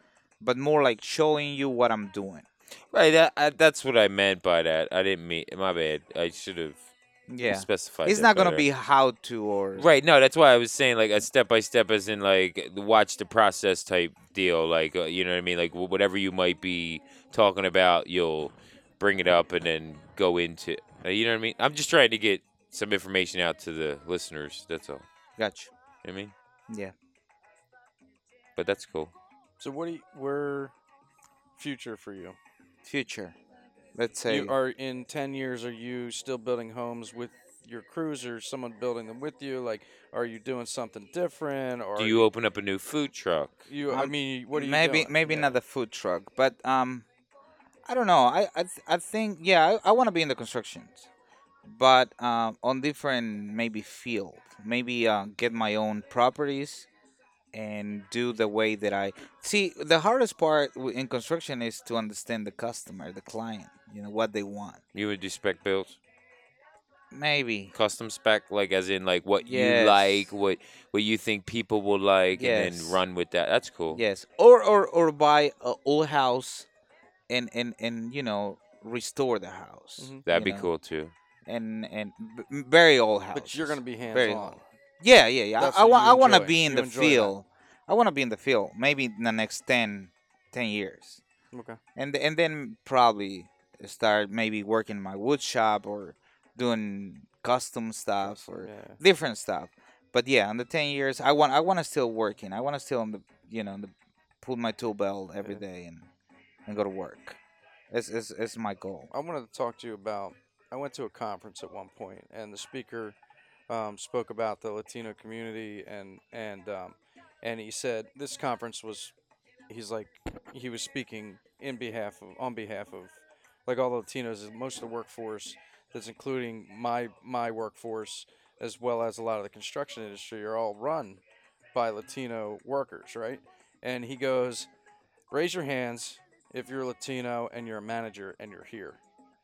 but more like showing you what I'm doing. Right, that, I, that's what I meant by that. I didn't mean my bad. I should have Yeah, specified. it's not gonna be how to or Right, no, that's why I was saying like a step by step, as in like watch the process type deal. Like uh, you know what I mean. Like whatever you might be talking about, you'll bring it up and then go into. Uh, you know what I mean. I'm just trying to get some information out to the listeners. That's all. Gotcha. You know what I mean, Yeah. but that's cool. So what do you, where future for you? Future. Let's say. You are in ten years. Are you still building homes with your crews, or someone building them with you? Like, are you doing something different, or Do you open up a new food truck? You, I Um, mean, what are you maybe doing? maybe Yeah. not the food truck, but um, I don't know. I I, th- I think yeah, I, I want to be in the constructions, but um, on different maybe field. Maybe uh, get my own properties and do the way that I see. The hardest part w- in construction is to understand the customer, the client. You know what they want. You would do spec builds, Maybe custom spec, like as in like what Yes. you like, what what you think people will like, and Yes. then run with that. That's cool. Yes, or or or buy a old house, and and and you know restore the house. Mhm. That'd be know, cool too. And and b- m- very old house. But you're gonna be hands Very on. Yeah, yeah, yeah. That's I, I want I want to be in You the enjoy that. field. I want to be in the field. Maybe in the next 10, 10 years, Okay. and and then probably start maybe working my wood shop or doing custom stuff or Yeah. different stuff. But yeah, in the ten years, I want I want to still working. I want to still on the you know the, pull my tool belt every Yeah. day and and go to work. It's, it's, it's my goal. I wanted to talk to you about. I went to a conference at one point, and the speaker um, spoke about the Latino community, and and um, and he said this conference was. He's like, he was speaking in behalf of, on behalf of, like all the Latinos, most of the workforce. that's including my my workforce as well as a lot of the construction industry are all run by Latino workers, right? And he goes, "Raise your hands if you're Latino and you're a manager and you're here."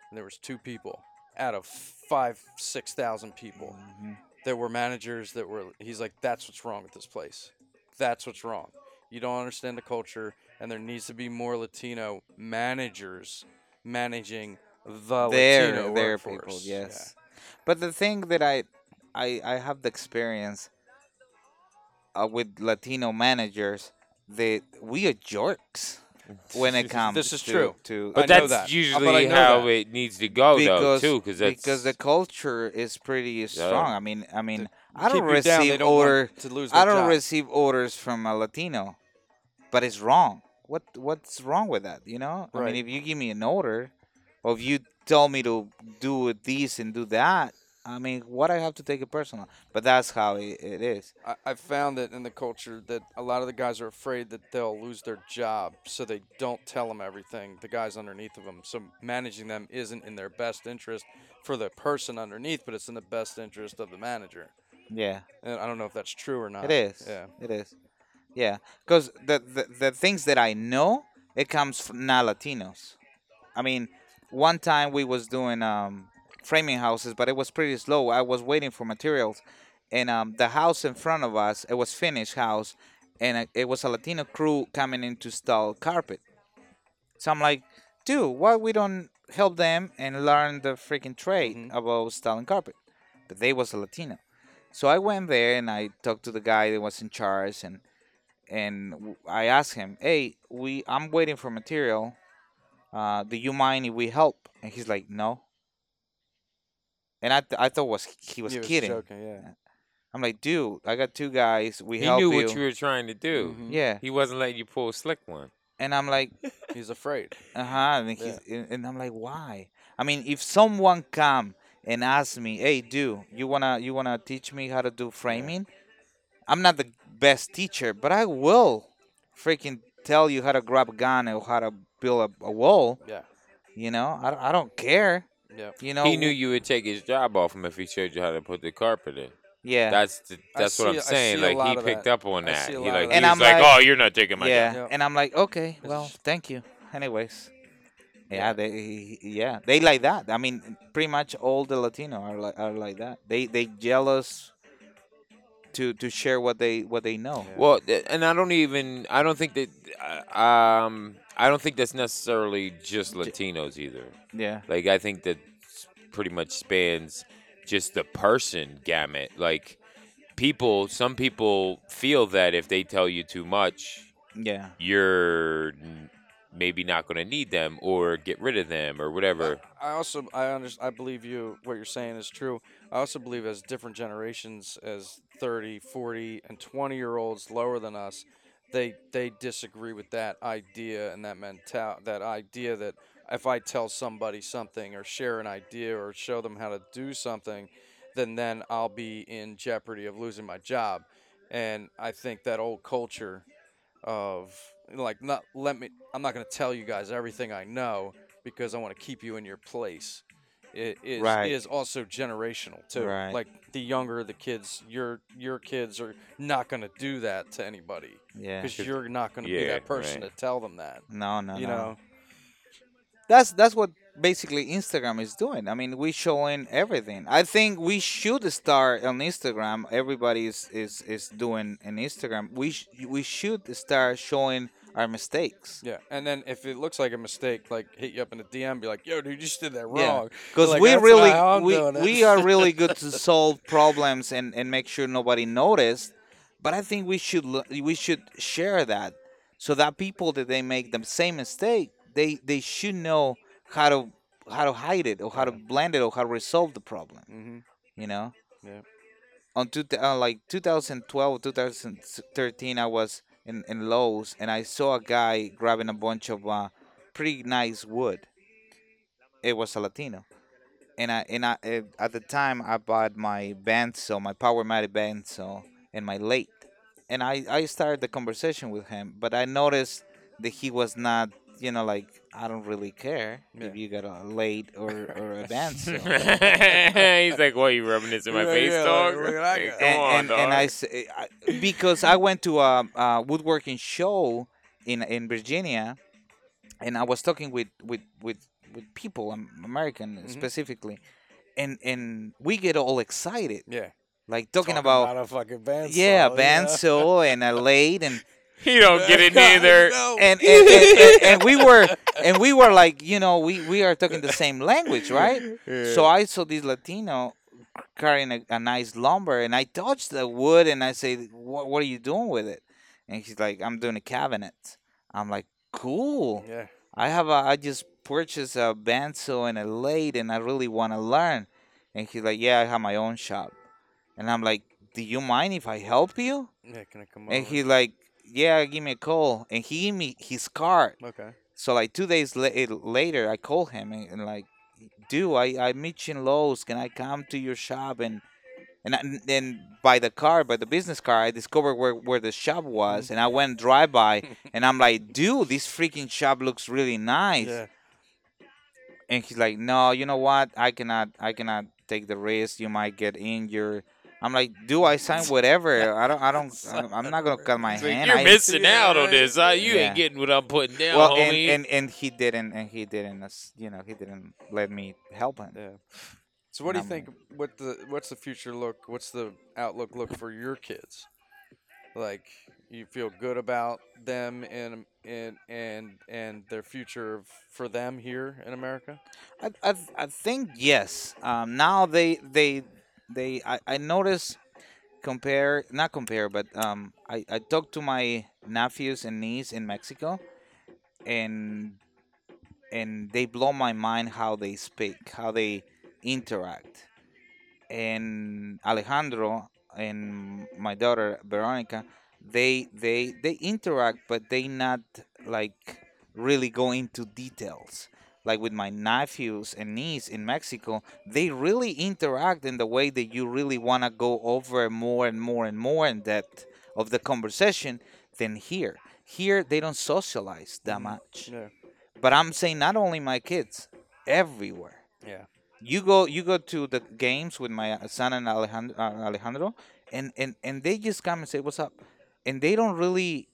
And there was two people out of five, six thousand people Mhm. that were managers that were. He's like, "That's what's wrong with this place. That's what's wrong. You don't understand the culture, and there needs to be more Latino managers managing the their Latino their workforce." people Yeah. yes but the thing that i i i have the experience uh, with latino managers that we are jerks when it comes This is to, true. to But that's that. Uh, but usually how that. it needs to go, because though, too, because because the culture is pretty strong i mean i mean i don't you down, receive don't order to lose i don't job. receive orders from a latino but it's wrong what what's wrong with that you know i mean if you give me an order or if you tell me to do this and do that i mean what i have to take it personal but that's how it, it is I, I've found that in the culture that a lot of the guys are afraid that they'll lose their job, so they don't tell them everything. The guys underneath of them, so managing them isn't in their best interest for the person underneath, but it's in the best interest of the manager. yeah And I don't know if that's true or not. It is. Yeah. It is. Yeah, because the, the the things that I know, it comes from not Latinos. I mean, one time we was doing um, framing houses, but it was pretty slow. I was waiting for materials, and um, the house in front of us, it was finished house, and uh, it was a Latino crew coming in to install carpet. So I'm like, dude, why we don't help them and learn the freaking trade Mhm. about installing carpet? But they was a Latino. So I went there and I talked to the guy that was in charge and and I asked him, "Hey, we I'm waiting for material. Uh, do you mind if we help?" And he's like, "No." And I th- I thought was he was He kidding. joking, yeah. I'm like, "Dude, I got two guys. We he help knew you." what you were trying to do. Mhm. yeah, He wasn't letting you pull a slick one. and I'm like, He's afraid. Uh huh. And, he's, and and I'm like, why? I mean, if someone come and ask me, hey, dude, you wanna you wanna teach me how to do framing? I'm not the best teacher, but I will freaking tell you how to grab a gun or how to build a, a wall. Yeah. You know, I, I don't care. Yeah. You know, he knew you would take his job off him if he showed you how to put the carpet in. Yeah. That's the, I that's what I'm saying. Like he picked that. up on that. He like lot of he And was I'm like, like- "Oh, you're not taking my yeah. job." Yeah. And I'm like, okay, well, thank you. Anyways. Yeah, Yeah. they yeah they like that. I mean, pretty much all the Latino are like are like that. They they jealous to to share what they what they know. Yeah. Well, and I don't even I don't think that uh, um I don't think that's necessarily just Latinos either. Yeah, Like I think that s- pretty much spans just the person gamut. Like people, some people feel that if they tell you too much, yeah, you're maybe not going to need them or get rid of them or whatever. I also I under, I believe you what you're saying is true. I also believe as different generations as 30, 40 and 20 year olds lower than us, they they disagree with that idea and that mental that idea that if I tell somebody something or share an idea or show them how to do something, then then I'll be in jeopardy of losing my job. And I think that old culture of like not let me I'm not going to tell you guys everything I know because I want to keep you in your place. It is Right. is also generational too. Right. Like the younger the kids, your your kids are not going to do that to anybody yeah. because you're not going to be that person right. to tell them that. No, no, you no. know, That's that's what basically Instagram is doing. I mean, we showing everything. I think we should start on Instagram. Everybody is is, is doing an Instagram. We sh- we should start showing our mistakes. yeah. And then if it looks like a mistake, like hit you up in a DM, be like, "Yo, dude, you just did that Yeah. wrong." Because Like, we really not how I'm we, we are really good to solve problems and, and make sure nobody noticed. But I think we should we should share that so that people that they make the same mistake, they they should know how to how to hide it or how to blend it or how to resolve the problem. hmm You know. Yeah. On two, uh, like 2012, 2013, I was in in Lowe's and I saw a guy grabbing a bunch of uh, pretty nice wood. It was a Latino and I and I eh, at the time I bought my bandsaw, my power Powermatic bandsaw, and my lathe, and I I started the conversation with him, but I noticed that he was not you know, like I don't really care Yeah. if you got a lathe or or advance. so. He's like, "What? You rubbing this in my Yeah, face, yeah, dog?" like, look Hey, and, on, and, dog. and I, say, I because I went to a, a woodworking show in in Virginia, and I was talking with with with, with people, um, American Mhm. specifically, and and we get all excited, Yeah. like talking, about, a fucking band. yeah, bandsaw and a lathe and he don't get it neither. And and, and, and, and we were and we were like you know we we are talking the same language right? So i saw this latino carrying a, a nice lumber and i touched the wood and i say what, what are you doing with it? And he's like i'm doing a cabinet. I'm like cool. Yeah. i have a i just purchased a bandsaw and a lathe and i really want to learn. And he's like yeah i have my own shop. And i'm like do you mind if i help you? Yeah. Can I come and he's like yeah give me a call and he gave me his card okay. so like two days la- eh, later, I call him and, and like, dude, I I meet you in Lowe's. Can I come to your shop and and I- then by the car, by the business car, I discovered where where the shop was, and I went drive by, and I'm like, dude, this freaking shop looks really nice. Yeah. And he's like, no, you know what? I cannot I cannot take the risk. You might get injured. I'm like, do I sign whatever? I don't I don't I'm not gonna cut my It's like, hand. you're I- missing Yeah, out on this. Huh? You Yeah. ain't getting what I'm putting down, well, and, homie. and and he didn't, and he didn't, you know, he didn't let me help him. Yeah. So what do you think? What the what's the future look? What's the outlook look for your kids? Like you feel good about them and and and and their future for them here in America? I, I, I think yes. Um, now they they they I, I notice compare not compare but um I, I talk to my nephews and niece in Mexico and and they blow my mind how they speak how they interact. And Alejandro and my daughter Veronica they they they interact but they not like really go into details like with my nephews and niece in Mexico, they really interact in the way that you really want to go over more and more and more in depth of the conversation than here. Here, they don't socialize that much. Yeah. But I'm saying not only my kids, everywhere. Yeah. You go, you go to the games with my son and Alejandro, uh, Alejandro and, and, and they just come and say, "What's up?" and they don't really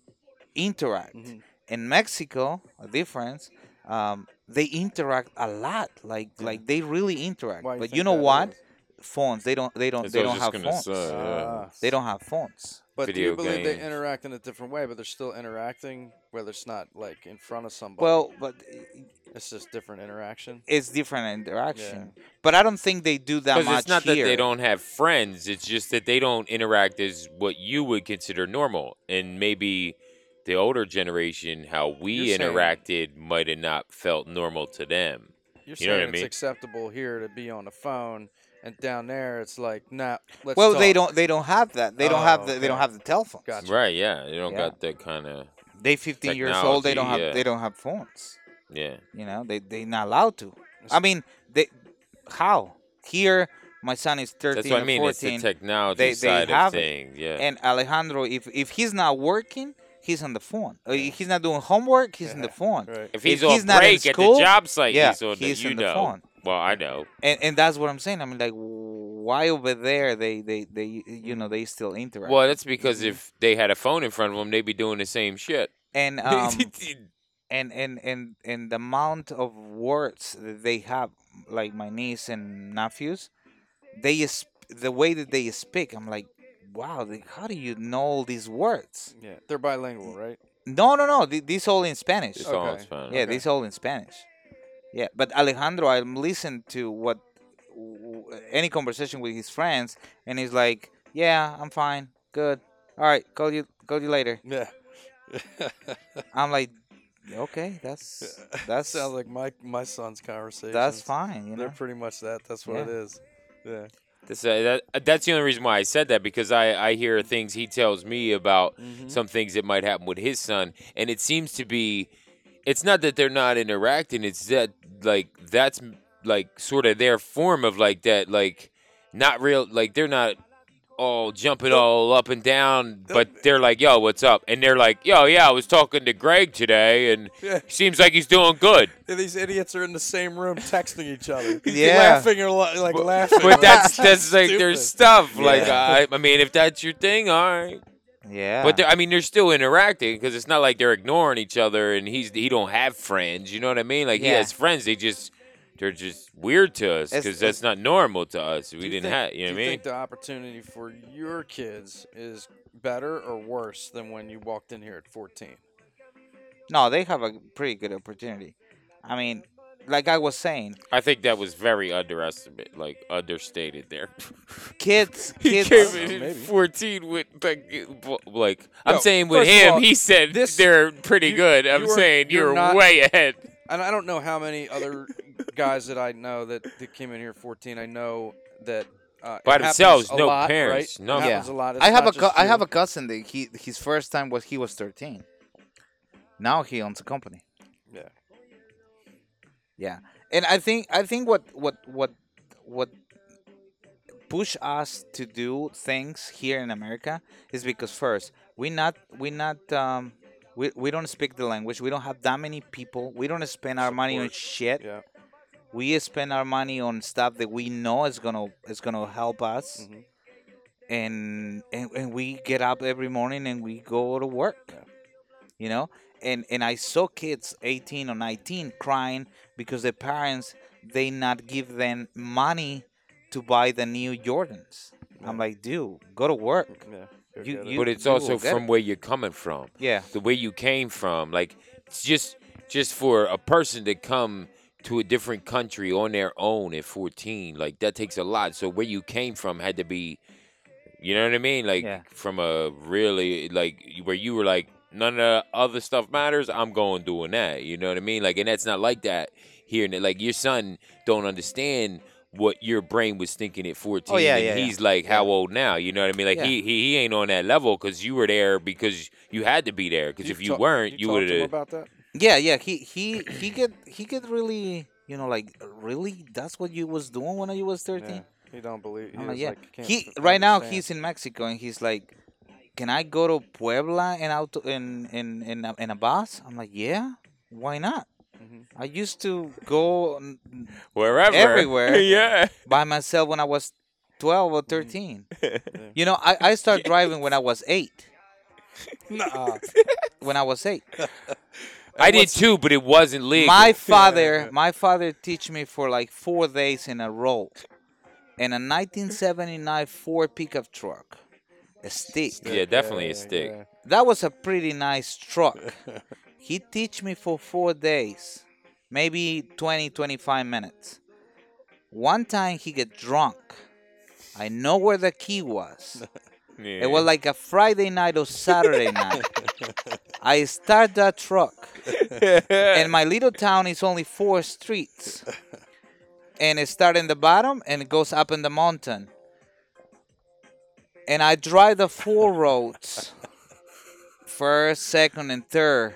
interact. Mhm. In Mexico, a difference, um, they interact a lot. Like like they really interact. Why but think you know that what? is? Phones. They don't. They don't. That's they don't was have just gonna phones. say, yeah. Ah. They don't have phones. But do you believe they interact in a different way? But they're still interacting, whether it's not like in front of somebody. Well, but it's just different interaction. it's different interaction. But I don't think they do that Because much it's not here. that they don't have friends; it's just that they don't interact as what you would consider normal, and maybe the older generation, how we You're saying- interacted, might have not felt normal to them. You're You know saying what I it's mean? acceptable here to be on the phone, and down there it's like, nah. Let's Well, they don't. They don't have that. They don't Oh, have. The, They don't have the telephones. Gotcha. Right? Yeah, they don't Yeah. got that kind of They 15 years old. They don't have. Yeah. They don't have phones. yeah. You know. They they not allowed to. I mean, they how here. My son is 13 That's what I or mean. It's 14. the technology they- they side have of it. things. Yeah. And Alejandro, if if he's not working, he's on the phone. Uh, He's not doing homework. He's on the phone. Right. if he's if on he's not in break at school, the job site, yeah, he's on the, he's you on the phone. Well, I know. And and that's what I'm saying. I mean, like, why over there they they they you know they still interact. Well, that's because Mm-hmm. if they had a phone in front of them, they'd be doing the same shit. and um and and and and the amount of words that they have, like my niece and nephews, they is the way that they speak. I'm like, wow, they, how do you know all these words? Yeah, they're bilingual, right? No, no, no. th- These all in Spanish. It's all Okay. Spanish. Yeah, Okay. these all in Spanish. Yeah, but Alejandro, I'm listening to what w- any conversation with his friends, and he's like, "Yeah, I'm fine, good. All right, call you, call you later." Yeah. I'm like, "Okay, that's that's sounds like my my son's conversation. that's fine, you know, They're pretty much that. That's what it Yeah. is. Yeah. That's, uh, that, that's the only reason why I said that because I, I hear things he tells me about Mhm. some things that might happen with his son, and it seems to be, it's not that they're not interacting, it's that like that's like sort of their form of like that like not real like they're not all jumping all up and down, but they're like, "Yo, what's up?" And they're like, "Yo, yeah, I was talking to Greg today, and Yeah. seems like he's doing good." Yeah, these idiots are in the same room texting each other. Yeah. laughing or li- like laughing. But that's that's like their Stupid. stuff. Like, I, I mean, if that's your thing, all right. Yeah. But they're- I mean, they're still interacting because it's not like they're ignoring each other, and he's he don't have friends. You know what I mean? Like he Yeah. has friends, they just they're just weird to us because that's not normal to us. We you didn't think- have. You know what I you mean? think the opportunity for your kids is better or worse than when you walked in here at 14? no, they have a pretty good opportunity. I mean, like I was saying, I think that was very underestimated, like understated there. kids, he kids. came Uh, in at 14 with like, like I'm saying with him, all, he said this- they're pretty you- good. I'm you are- saying you're you're, not- way ahead. And I don't know how many other guys that I know that, that came in here 14. I know that uh, By themselves, no lot, parents, right? no- Yeah. a lot. It's I have a not I have a cousin that he his first time was he was 13. Now he owns a company. Yeah. Yeah, and I think I think what what what what push us to do things here in America is because first we not we not um we, we don't speak the language. We don't have that many people. We don't spend our money on shit. Yeah. We spend our money on stuff that we know is gonna is gonna help us. Mhm. And, and and we get up every morning and we go to work. Yeah. You know? And and I saw kids 18 or 19 crying because their parents they not give them money to buy the new Jordans. I'm like, dude, go to work. Yeah. Go You- you- But it's will also from it. where you're coming from. Yeah. the way you came from like it's just just for a person to come to a different country on their own at 14 like that takes a lot so where you came from had to be you know what i mean like Yeah. from a really like where you were like none of the other stuff matters i'm going doing that you know what i mean like and that's not like that here and like your son don't understand what your brain was thinking at 14 Oh, yeah, and yeah, yeah. he's like how old now you know what i mean like Yeah. he, he he ain't on that level because you were there because you had to be there because if you talk- weren't you talk would have about that. Yeah, yeah. He he he get he get really you know like really that's what you was doing when you was 13. Yeah. He don't believe. He like, yeah. like, can't he f- right now he's in Mexico and he's like, "Can I go to Puebla in auto in in in a, in a bus?" I'm like, "Yeah, why not?" Mhm. I used to go wherever Everywhere. yeah by myself when I was 12 or 13. Mm-hmm. You know, I, I started driving when I was eight. Nuh-uh. When I was eight, i did too but it wasn't legal my father my father teach me for like four days in a row, in a 1979 Ford pickup truck, a stick. Yeah, definitely a stick. yeah. That was a pretty nice truck. He teach me for four days, maybe 20, 25 minutes. One time he get drunk. I know where the key was. It was like a Friday night or Saturday night. I start that truck, and my little town is only four streets, and it start in the bottom and it goes up in the mountain. And I drive the four roads, first, second, and third.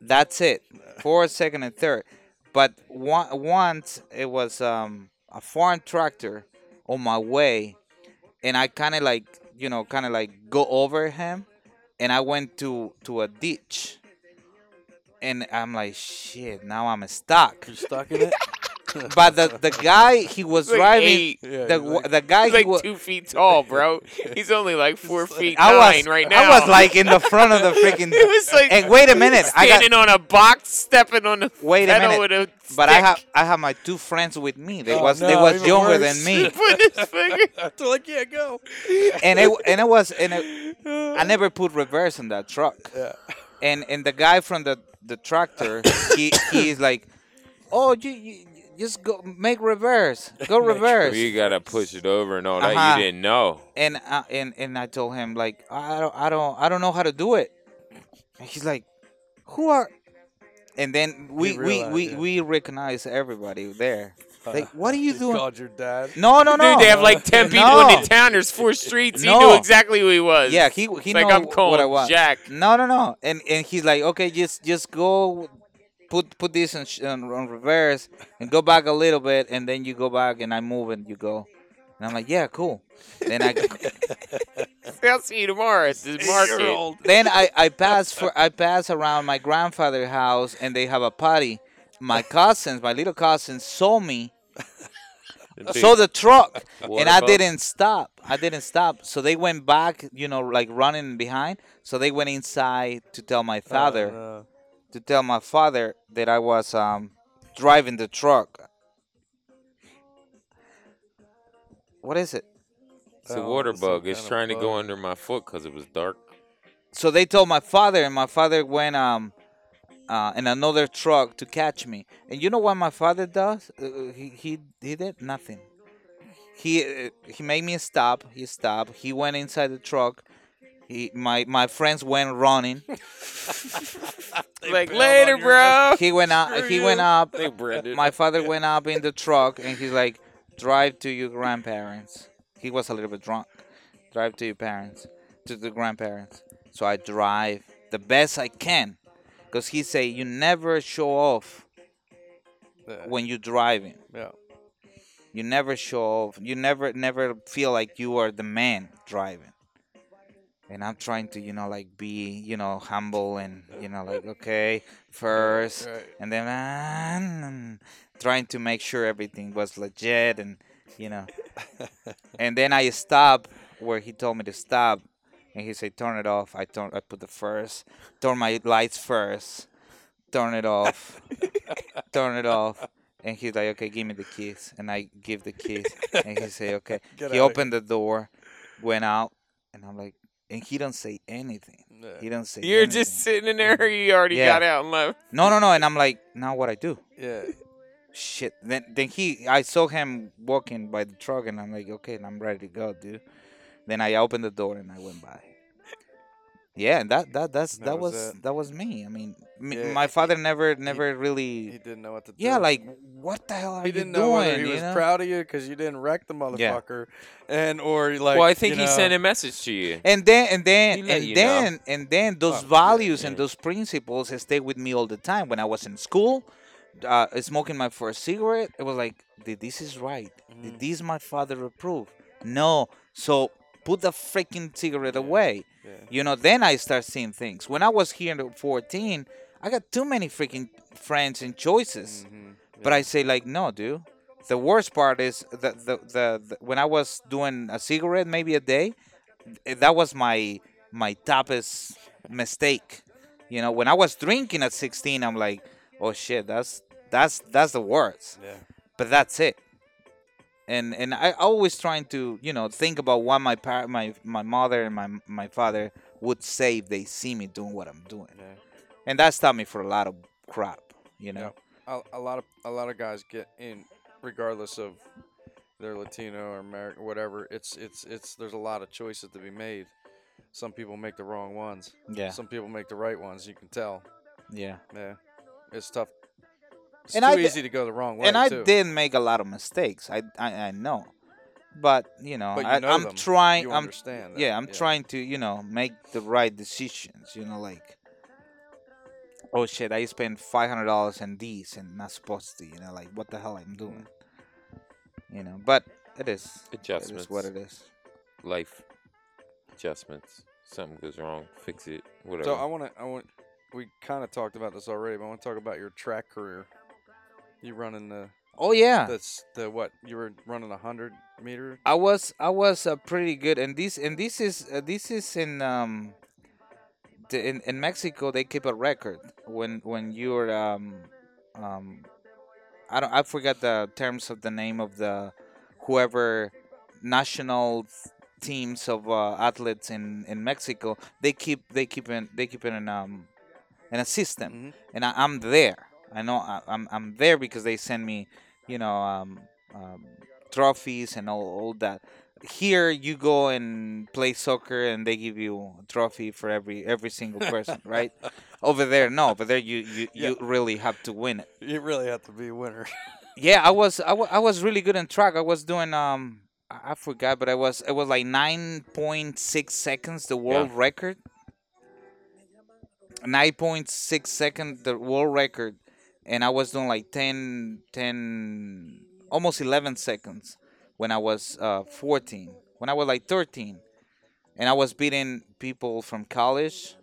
That's it, fourth, second, and third. But one, once it was um, a foreign tractor on my way, and I kind of like you know kind of like go over him, and I went to to a ditch, and I'm like shit. Now I'm stuck. You stuck in it? But the the guy he was Like driving, eight. Yeah, the he's like- the guy He's he like wa- two feet tall, bro. He's only like four feet I nine was right now. I was like in the front of the freaking. it was like and wait a minute, I got standing on a box, stepping on the Wait a pedal minute, with a but I have I have my two friends with me. They Oh, was they was younger worse. than me, Put his finger. They're like, yeah, go. and it and it was and it, I never put reverse in that truck. Yeah. And and the guy from the the tractor, he he is like, oh you. you just go make reverse. Go reverse. You gotta push it over and all that. Uh-huh. You didn't know. and uh, and and I told him like I don't I don't I don't know how to do it. And he's like, who are? And then we we realized, we, yeah. we recognize everybody there. Like, what are you He doing? called your dad. No, no, no. Dude, they have like ten people No. in the town. There's four streets. He knew exactly who he was. Yeah, he he like I'm calling what I want. Jack. No, no, no. And and he's like, okay, just just go, put put this on, sh- on, on reverse and go back a little bit, and then you go back, and I move and you go. And I'm like, yeah, cool. Then I I'll see you tomorrow at the market. then I, I pass for I pass around my grandfather's house and they have a party. My cousins, my little cousins, saw me, saw the truck, and I didn't stop. I didn't stop. So they went back, you know, like running behind. So they went inside to tell my father, Oh, no. To tell my father that I was um driving the truck. What is it? It's a Oh, water it's bug. It's trying to go under my foot because it was dark. so they told my father and my father went um uh, in another truck to catch me and you know what my father does uh, he, he he did nothing he uh, he made me stop he stopped he went inside the truck he my my friends went running like later, on your bro. he went out Screw he you. went up They Brendan. my father went up in the truck and he's like drive to your grandparents he was a little bit drunk drive to your parents to the grandparents so i drive the best i can because he say you never show off Yeah. when you're driving yeah. you never show off you never never feel like you are the man driving and i'm trying to you know like be you know humble and you know like okay first and then ah, trying to make sure everything was legit and you know. And then i stop where he told me to stop and he said turn it off. I turn i put the first turn my lights first turn it off turn it off and he's like okay give me the keys and i give the keys and he say okay. Get he opened the door went out and i'm like and he don't say anything he don't say You're anything. just sitting in there. You already Yeah. got out and left. no no no and i'm like now what i do Yeah. shit. Then then he I saw him walking by the truck and I'm like, okay, and I'm ready to go, dude. Then I opened the door and I went by. Yeah, that that that's That that, was was that was me. I mean, me, Yeah, my father never he- never He really. He didn't know what to do. Yeah, like what the hell are he you didn't doing? know whether he was know? proud of you because you didn't wreck the motherfucker, and or like. well, I think you he know, sent a message to you. And then and then He let and you know. then and then those Oh, yeah, values and those principles stay with me all the time. When I was in school, uh, smoking my first cigarette, it was like, this is right. Th- Mhm. This my father approve. No, so put the freaking cigarette away. Yeah. You know, then I start seeing things. When I was here at 14, I got too many freaking friends and choices. Mhm. But I say like, no, dude. The worst part is the, the, the, the when I was doing a cigarette maybe a day, that was my my toughest mistake. You know, when I was drinking at 16, I'm like, oh shit, that's that's that's the worst. Yeah. But that's it. And and I always trying to you know think about what my par- my my mother and my my father would say if they see me doing what I'm doing, Yeah. and that stopped me for a lot of crap. You know. a, a lot of a lot of guys get in, regardless of they're Latino or American, whatever. It's it's it's there's a lot of choices to be made. Some people make the wrong ones. Yeah. Some people make the right ones. You can tell. Yeah. Yeah, it's tough. It's And too I di- easy to go the wrong way. and I too. did make a lot of mistakes. I I, I know, but you know, But you I, know I'm them. trying. You I'm understand. that, yeah, I'm trying to you know make the right decisions. You know, like oh shit, I spent five hundred dollars on these and not supposed to. You know, like what the hell I'm mm-hmm. doing. You know, but it is. Adjustments. is what it is. Life adjustments. Something goes wrong, fix it. Whatever. So I want to. I want. We kind of talked about this already, but I want to talk about your track career. You running the Oh yeah. that's the what you were running a hundred meter. I was I was uh, pretty good, and this and this is uh, this is in um the, in in Mexico they keep a record when when you're um um I don't I forgot the terms of the name of the whoever national teams of uh, athletes in in Mexico they keep they keep in they keep in um in a system Mhm. and I, I'm there. I know I, I'm I'm there because they send me, you know, um, um, trophies and all, all that. Here you go and play soccer and they give you a trophy for every every single person, right? Over there, no. But there you you, you really have to win it. You really have to be a winner. Yeah, I was I, was really good in track. I was doing um I I forgot, but I was it was like nine point six seconds the world record. Nine point six second the world record, and I was doing like 10, 10 almost eleven seconds when I was uh, 14, when I was like 13, and I was beating people from college,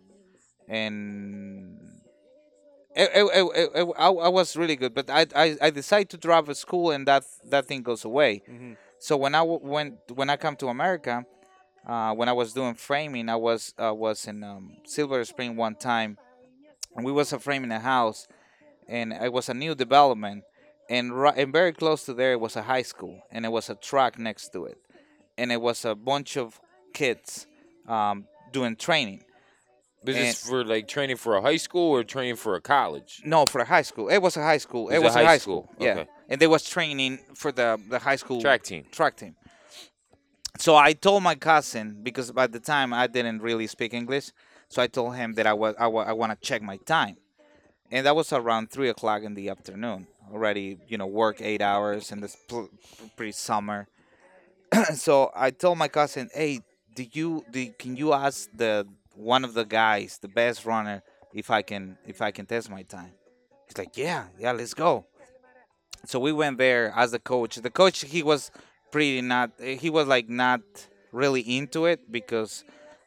and it, it, it, I, I was really good. But I, I I decided to drop a school, and that that thing goes away. Mhm. So when I w- went when I come to America, uh, when I was doing framing, I was uh, was in um, Silver Spring one time, and we was framing a house, and it was a new development, and ri- and very close to there was a high school, and it was a track next to it, and it was a bunch of kids um, doing training. This And- for like training for a high school or training for a college? No, for a high school. It was a high school. It It was a a high high school. school. Yeah, Okay. and they was training for the the high school Track team. track team. So I told my cousin because by the time I didn't really speak English, so I told him that I was I, wa- I want to check my time, and that was around three o'clock in the afternoon. Already, you know, work eight hours and it's pl- pretty summer. so I told my cousin, "Hey, do you do, can you ask the one of the guys, the best runner, if I can if I can test my time?" He's like, "Yeah, yeah, let's go." So we went there as the coach. The coach he was pretty not he was like not really into it because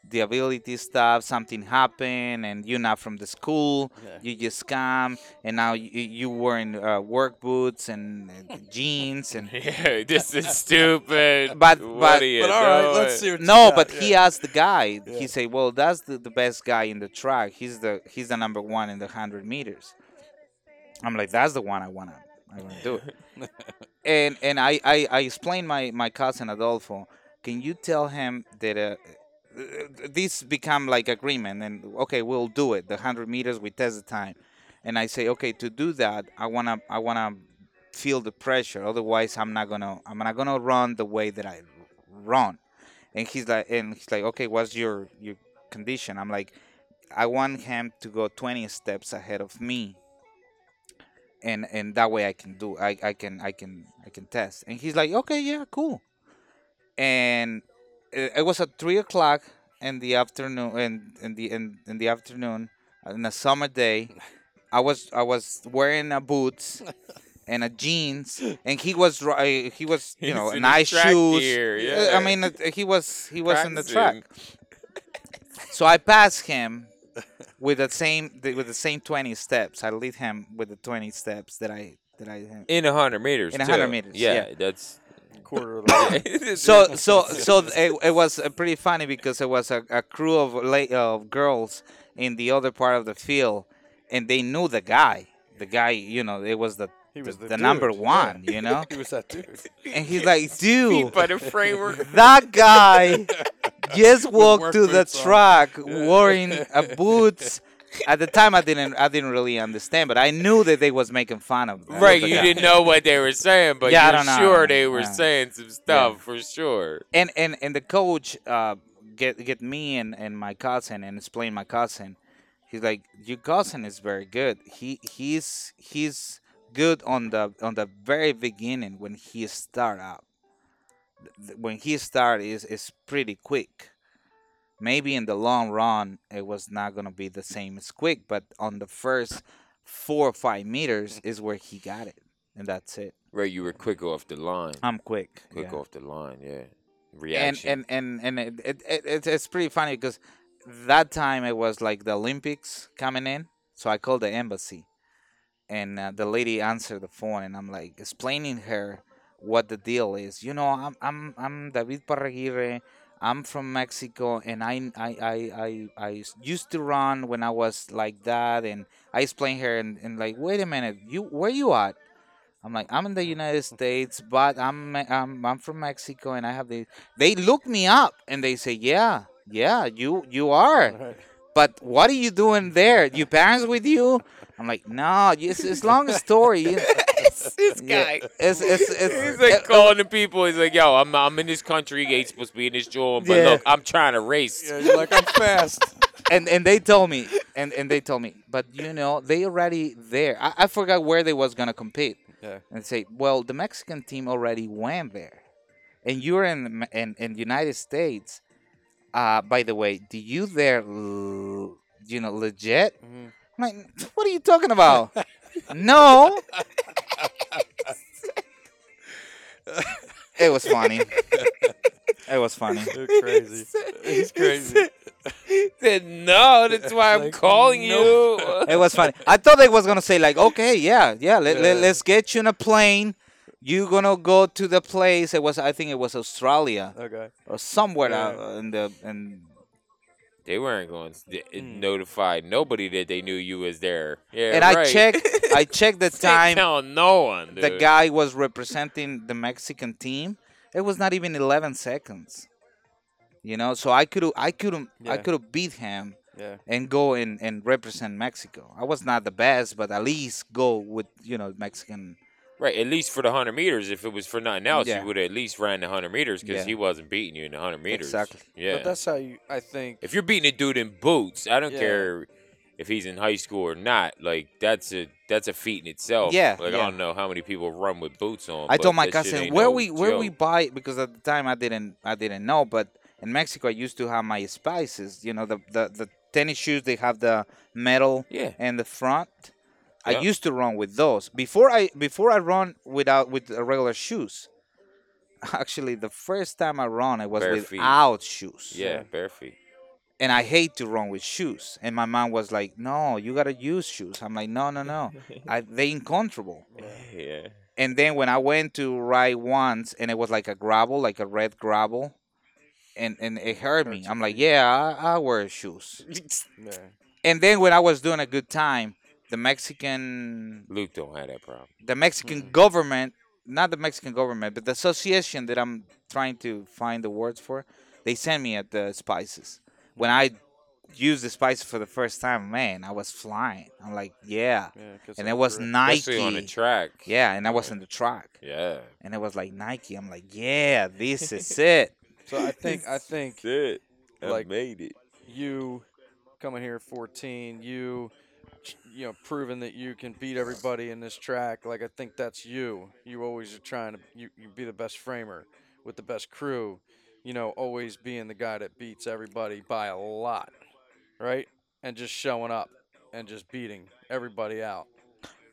the ability stuff something happened and you're not from the school Yeah. you just come and now you, you wearing uh, work boots and uh, jeans and Yeah, this is stupid. But- What but- are you But all right, doing? let's see what you no got, but yeah. he asked the guy Yeah. he said well that's the, the best guy in the track he's the he's the number one in the 100 meters i'm like that's the one i want to i want to do it and and I, I I explained my my cousin Adolfo. Can you tell him that uh, this become like agreement and okay we'll do it the hundred meters we test the time, and I say okay to do that I wanna I wanna feel the pressure otherwise I'm not gonna I'm not gonna run the way that I run, and he's like and he's like okay what's your your condition I'm like I want him to go 20 steps ahead of me and and that way I can do I, I can I can I can test. And he's like, okay, yeah, cool. And it, it was at three o'clock in the afternoon in, in the in, in the afternoon in a summer day. I was I was wearing a boots and a jeans, and he was ri- he was you He's know nice shoes. Uh, yeah. I mean, uh, he was he was in the track. So I passed him with the same with the same twenty steps. I lead him with the twenty steps that I that I. In a hundred meters. In a too. 100 meters, Yeah, yeah. that's. Quarter of the So so so it, it was uh, pretty funny because it was a, a crew of la- of girls in the other part of the field, and they knew the guy. The guy, you know, it was the He was the, the, the number one, yeah. you know. he was that dude. And he's like, dude, But a framework. that guy just walked to the boots on. track wearing a boots. At the time, I didn't I didn't really understand, but I knew that they was making fun of. of Right, you didn't know what they were saying, but Yeah, you're sure they were Yeah. saying some stuff for sure. and and and the coach uh get get me and and my cousin and explain my cousin. He's like your cousin is very good. He he's he's good on the on the very beginning when he start out. When he start is is pretty quick maybe in the long run it was not gonna be the same as quick but on the first four or five meters is where he got it and that's it Right, you were quick off the line. i'm quick quick yeah. off the line, yeah. and Reaction. and and and it, it, it, it's- it's pretty funny because that time it was like the Olympics coming in, so I called the embassy, and uh, the lady answered the phone, and I'm like explaining her what the deal is. You know, I'm I'm I'm David Parraguirre. I'm from Mexico, and I I I I, I used to run when I was like that, and I explained her, and, and like, wait a minute, you where you at? I'm like, I'm in the United States, but I'm I'm I'm from Mexico, and I have the. They look me up, and they say, yeah, yeah, you you are. But what are you doing there? Your parents with you? I'm like, no, it's it's long story. you- this Yeah, guy. it's it's it's. He's like it- calling the people. He's like, "Yo, I'm I'm in this country. You ain't supposed to be in this joint, but Yeah. look, I'm trying to race." Yeah, you're like I'm fast. and and they told me, and and they told me, but you know, they already there. I, I forgot where they was gonna compete. Yeah. and say, well, the Mexican team already went there, and you're in the- in in United States. Uh, by the way, do you there, l- you know, legit? Mhm. I'm like, what are you talking about? no. It was funny. It was funny. You're crazy. He's crazy. Said no. That's why I'm Like, calling no. you. It was funny. I thought they was gonna say like, okay, yeah, yeah, let, let, Yeah. let's get you in a plane. You gonna go to the place? It was, I think it was Australia Okay. or somewhere Yeah. out in the in. They weren't going to Mm. notify nobody that they knew you was there. Yeah, and I right. checked, I checked the time. telling no one. The guy was representing the Mexican team. It was not even 11 seconds. You know, so I could I could I could have beat him Yeah. and go and, and represent Mexico. I was not the best, but at least go with you know Mexican. Right, at least for the hundred meters. If it was for nothing else, Yeah. you would have at least ran the hundred meters because Yeah. he wasn't beating you in the hundred meters. Exactly. Yeah. But that's how you. I think. if you're beating a dude in boots, I don't Yeah. care if he's in high school or not. Like that's a that's a feat in itself. Yeah, Like yeah. I don't know how many people run with boots on. I but told my that shit cousin ain't where no we where we joke. buy because at the time I didn't I didn't know, but in Mexico I used to have my spikes. You know the the, the tennis shoes they have the metal Yeah. and the front. I used to run with those before I before I run without with regular shoes. Actually, the first time I run, it was Bare feet. without shoes. Yeah, bare feet. And I hate to run with shoes. And my mom was like, "No, you gotta use shoes." I'm like, "No, no, no. I, they uncomfortable." yeah. And then when I went to ride once, and it was like a gravel, like a red gravel, and and it hurt me. I'm like, "Yeah, I, I wear shoes." Yeah. And then when I was doing a good time, the Mexican Luke don't have that problem. the Mexican government, not the Mexican government, but the association that I'm trying to find the words for, they sent me at the spikes. When mm-hmm. I used the spikes for the first time, man, I was flying. I'm like, yeah. Yeah. 'cause And of it was grip. Especially on the track. Yeah, and I was in the track. Yeah. And it was like Nike. I'm like, yeah, this is it. So I think I think it. I Like- made it. you coming here 14, you you know proven that you can beat everybody in this track. Like I think that's you. You always are trying to you, you be the best framer with the best crew. You know, always being the guy that beats everybody by a lot, right? And just showing up and just beating everybody out.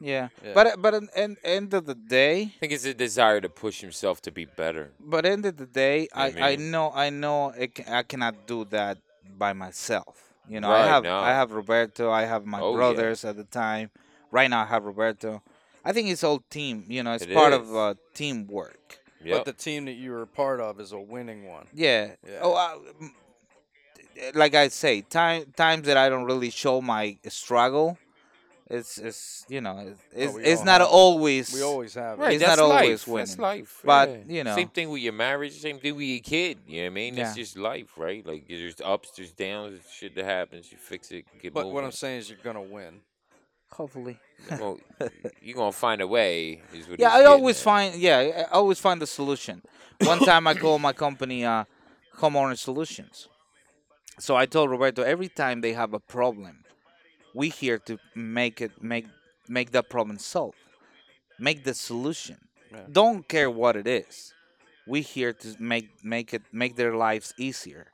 Yeah. Yeah. But but in, in end of the day, I think it's a desire to push himself to be better. but end of the day, I, I I mean- know I know it, I cannot do that by myself. You know, Right, I have no. I have Roberto, I have my Oh, yeah. brothers at the time. Right now, I have Roberto. I think it's all team. You know, it's It part is. of uh, teamwork. Yep. But the team that you were part of is a winning one. Yeah. Yeah. Oh, m- like I say, time times that I don't really show my struggle. It's it's you know it's it's, we it's not have always We always have it. Right, It's that's not always life. That's life. But, yeah. you know. same thing with your marriage, same thing with your kid. You know what I mean? Yeah. It's just life, right? Like there's ups, there's downs, there's shit that happens. You fix it, get But moving. what I'm saying is you're gonna win. hopefully. Well, you're gonna find a way. Is what Yeah, I always at. find yeah, I always find the solution. One time I called my company uh homeowner solutions. So I told Roberto every time they have a problem, we here to make it make make that problem solve. Make the solution. Yeah. Don't care what it is. We here to make make it make their lives easier.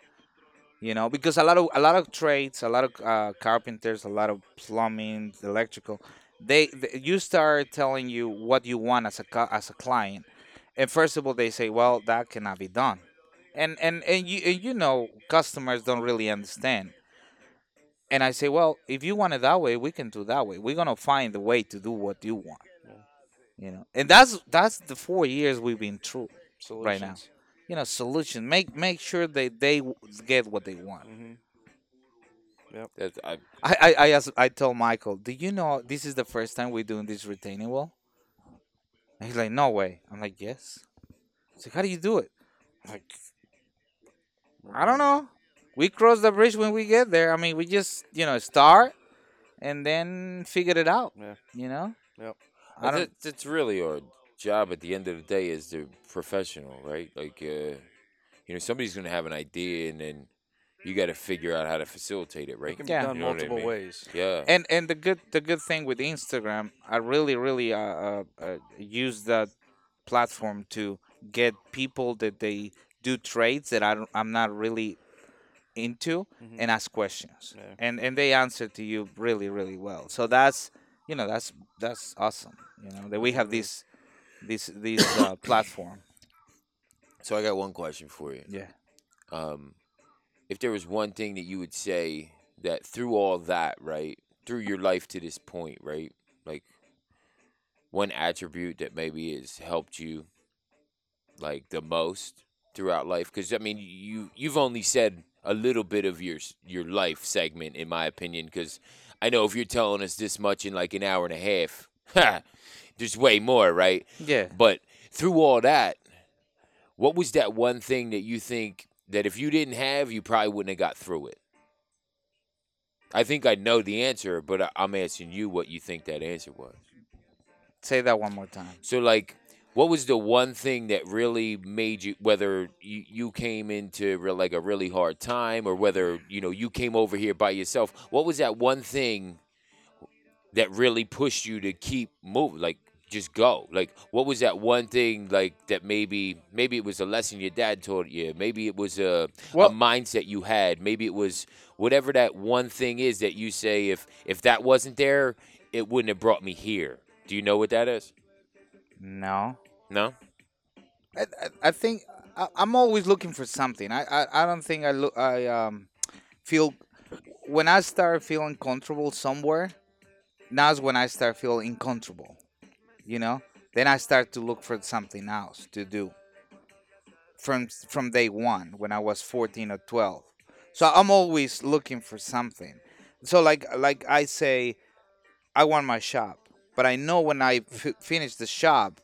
You know, because a lot of a lot of trades, a lot of uh, carpenters, a lot of plumbing, electrical, they, they you start telling you what you want as a as a client, and first of all they say, well, that cannot be done, and and and you and you know customers don't really understand. And I say, well, if you want it that way, we can do that way. We're gonna find a way to do what you want. You know, and that's that's the four years we've been through. Solutions. Right now. You know, solution. Make make sure that they get what they want. hmm That's, I, I I I, asked, I told Michael, do you know this is the first time we're doing this retaining wall? And he's like, no way. I'm like, yes. He's like, how do you do it? I'm like, I don't know. We cross the bridge when we get there. I mean, we just you know start and then figure it out. Yeah. You know. Yep. I don't. that's, that's really our job at the end of the day as the professional, right? Like, uh, you know, somebody's gonna have an idea, and then you got to figure out how to facilitate it, right? It can Yeah. be done You know what I multiple mean? ways. Yeah. and and the good the good thing with Instagram, I really really uh, uh, uh, use that platform to get people that they do trades that I don't, I'm not really into Mhm. and ask questions, Yeah. and and they answer to you really really well. So that's you know that's that's awesome. You know that we have this this this uh, platform. So I got one question for you. Yeah. Um, if there was one thing that you would say that through all that, right, through your life to this point, right, like one attribute that maybe has helped you like the most throughout life, because I mean, you you've only said a little bit of your your life segment, in my opinion, because I know if you're telling us this much in like an hour and a half, there's way more, right? Yeah. But through all that, what was that one thing that you think that if you didn't have, you probably wouldn't have got through it? I think I know the answer, but I- I'm asking you what you think that answer was. Say that one more time. So, like, what was the one thing that really made you, whether you, you came into real, like a really hard time or whether, you know, you came over here by yourself, what was that one thing that really pushed you to keep moving? Like, just go. Like, what was that one thing, like, that maybe, maybe it was a lesson your dad taught you. Maybe it was a, Well- a mindset you had. Maybe it was whatever that one thing is that you say, if, if that wasn't there, it wouldn't have brought me here. Do you know what that is? No. No? I, I, I think I, I'm always looking for something. I, I, I don't think I look. I um feel when I start feeling comfortable somewhere. Now's when I start feeling uncomfortable. You know. Then I start to look for something else to do. From from day one, when I was 14 or 12, so I'm always looking for something. So like like I say, I want my shop, but I know when I f- finish the shop,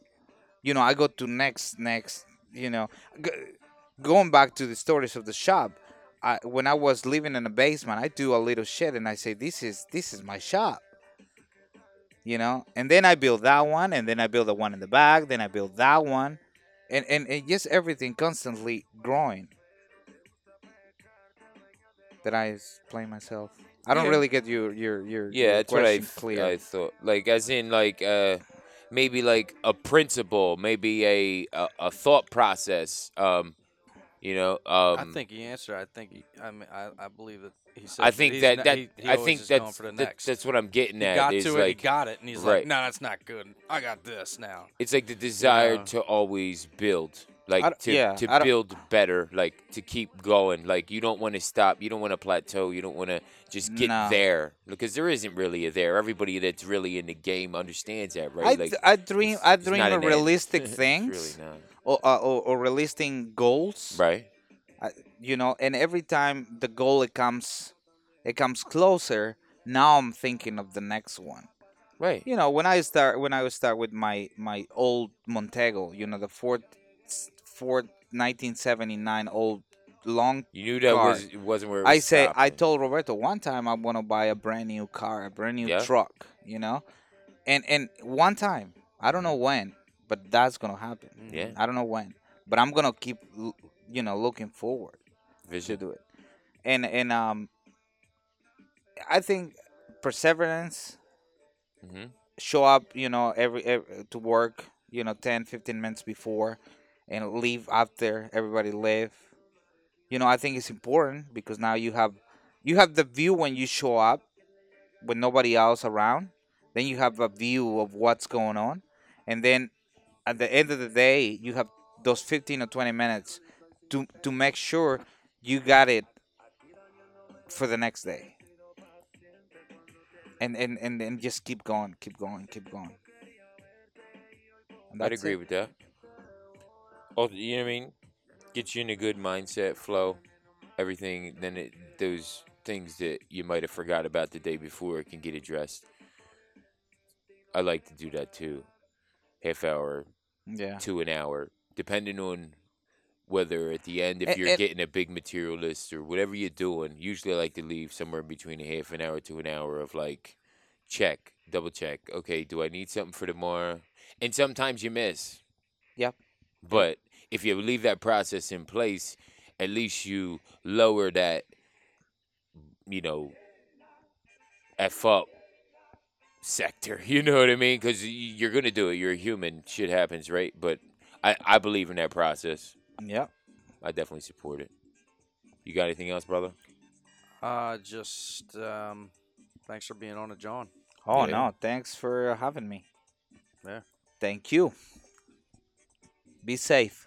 you know, I go to next, next, you know, G- going back to the stories of the shop. I, when I was living in the basement, I do a little shit and I say, "This is this is my shop," you know. And then I build that one, and then I build the one in the back, then I build that one, and and, and just everything constantly growing. That I explain myself? I don't Yeah. really get your your your Yeah, your that's what I, question clear. I thought. Like, as in, like, uh, maybe like a principle, maybe a a, a thought process. Um, you know, um, I think he answered. I think he. I mean, I, I believe that he said. I think he's that that he, he I think is going that's for the that- that's what I'm getting at. he at. got is to it. He got it, and he's right. like, "No, that's not good. I got this now." it's like the desire Yeah. to always build, like to yeah, to build better, like to keep going. Like you don't want to stop. You don't want to plateau. You don't want to just get No. there because there isn't really a there. Everybody that's really in the game understands that, right? I, like I dream I dream of realistic things really or, uh, or or realistic goals. Right. I, you know, and every time the goal it comes, it comes closer. Now I'm thinking of the next one. Right. You know, when I start when I start with my my old Montego, you know, the Ford Ford 1979 old long. You knew that car. was it wasn't where it was I say I told Roberto one time I want to buy a brand new car, a brand new Yeah. truck. You know, and and one time I don't know when, but that's gonna happen. Yeah. I don't know when, but I'm gonna keep you know looking forward Vision. to do it. And and um I think perseverance, hmm show up, you know, every, every to work, you know, 10, 15 minutes before and leave after everybody leave. You know, I think it's important because now you have you have the view when you show up with nobody else around. Then you have a view of what's going on. And then at the end of the day, you have those 15 or 20 minutes to to make sure you got it for the next day. And and and, and just keep going, keep going, keep going. And I'd agree it. with that. You know what I mean? Get you in a good mindset, flow, everything. Then it, those things that you might have forgot about the day before can get addressed. I like to do that too. Half hour Yeah. to an hour, depending on whether at the end if A- you're and- getting a big material list or whatever you're doing. Usually, I like to leave somewhere between a half an hour to an hour of like check, double check. Okay, do I need something for tomorrow? And sometimes you miss. Yep. But if you leave that process in place, at least you lower that, you know, f up sector. You know what I mean? Because you're gonna do it. You're a human. Shit happens, right? But I I believe in that process. Yeah, I definitely support it. You got anything else, brother? Uh, just um, thanks for being on it, John. Oh Yeah. no, thanks for having me. Yeah. Thank you. Be safe.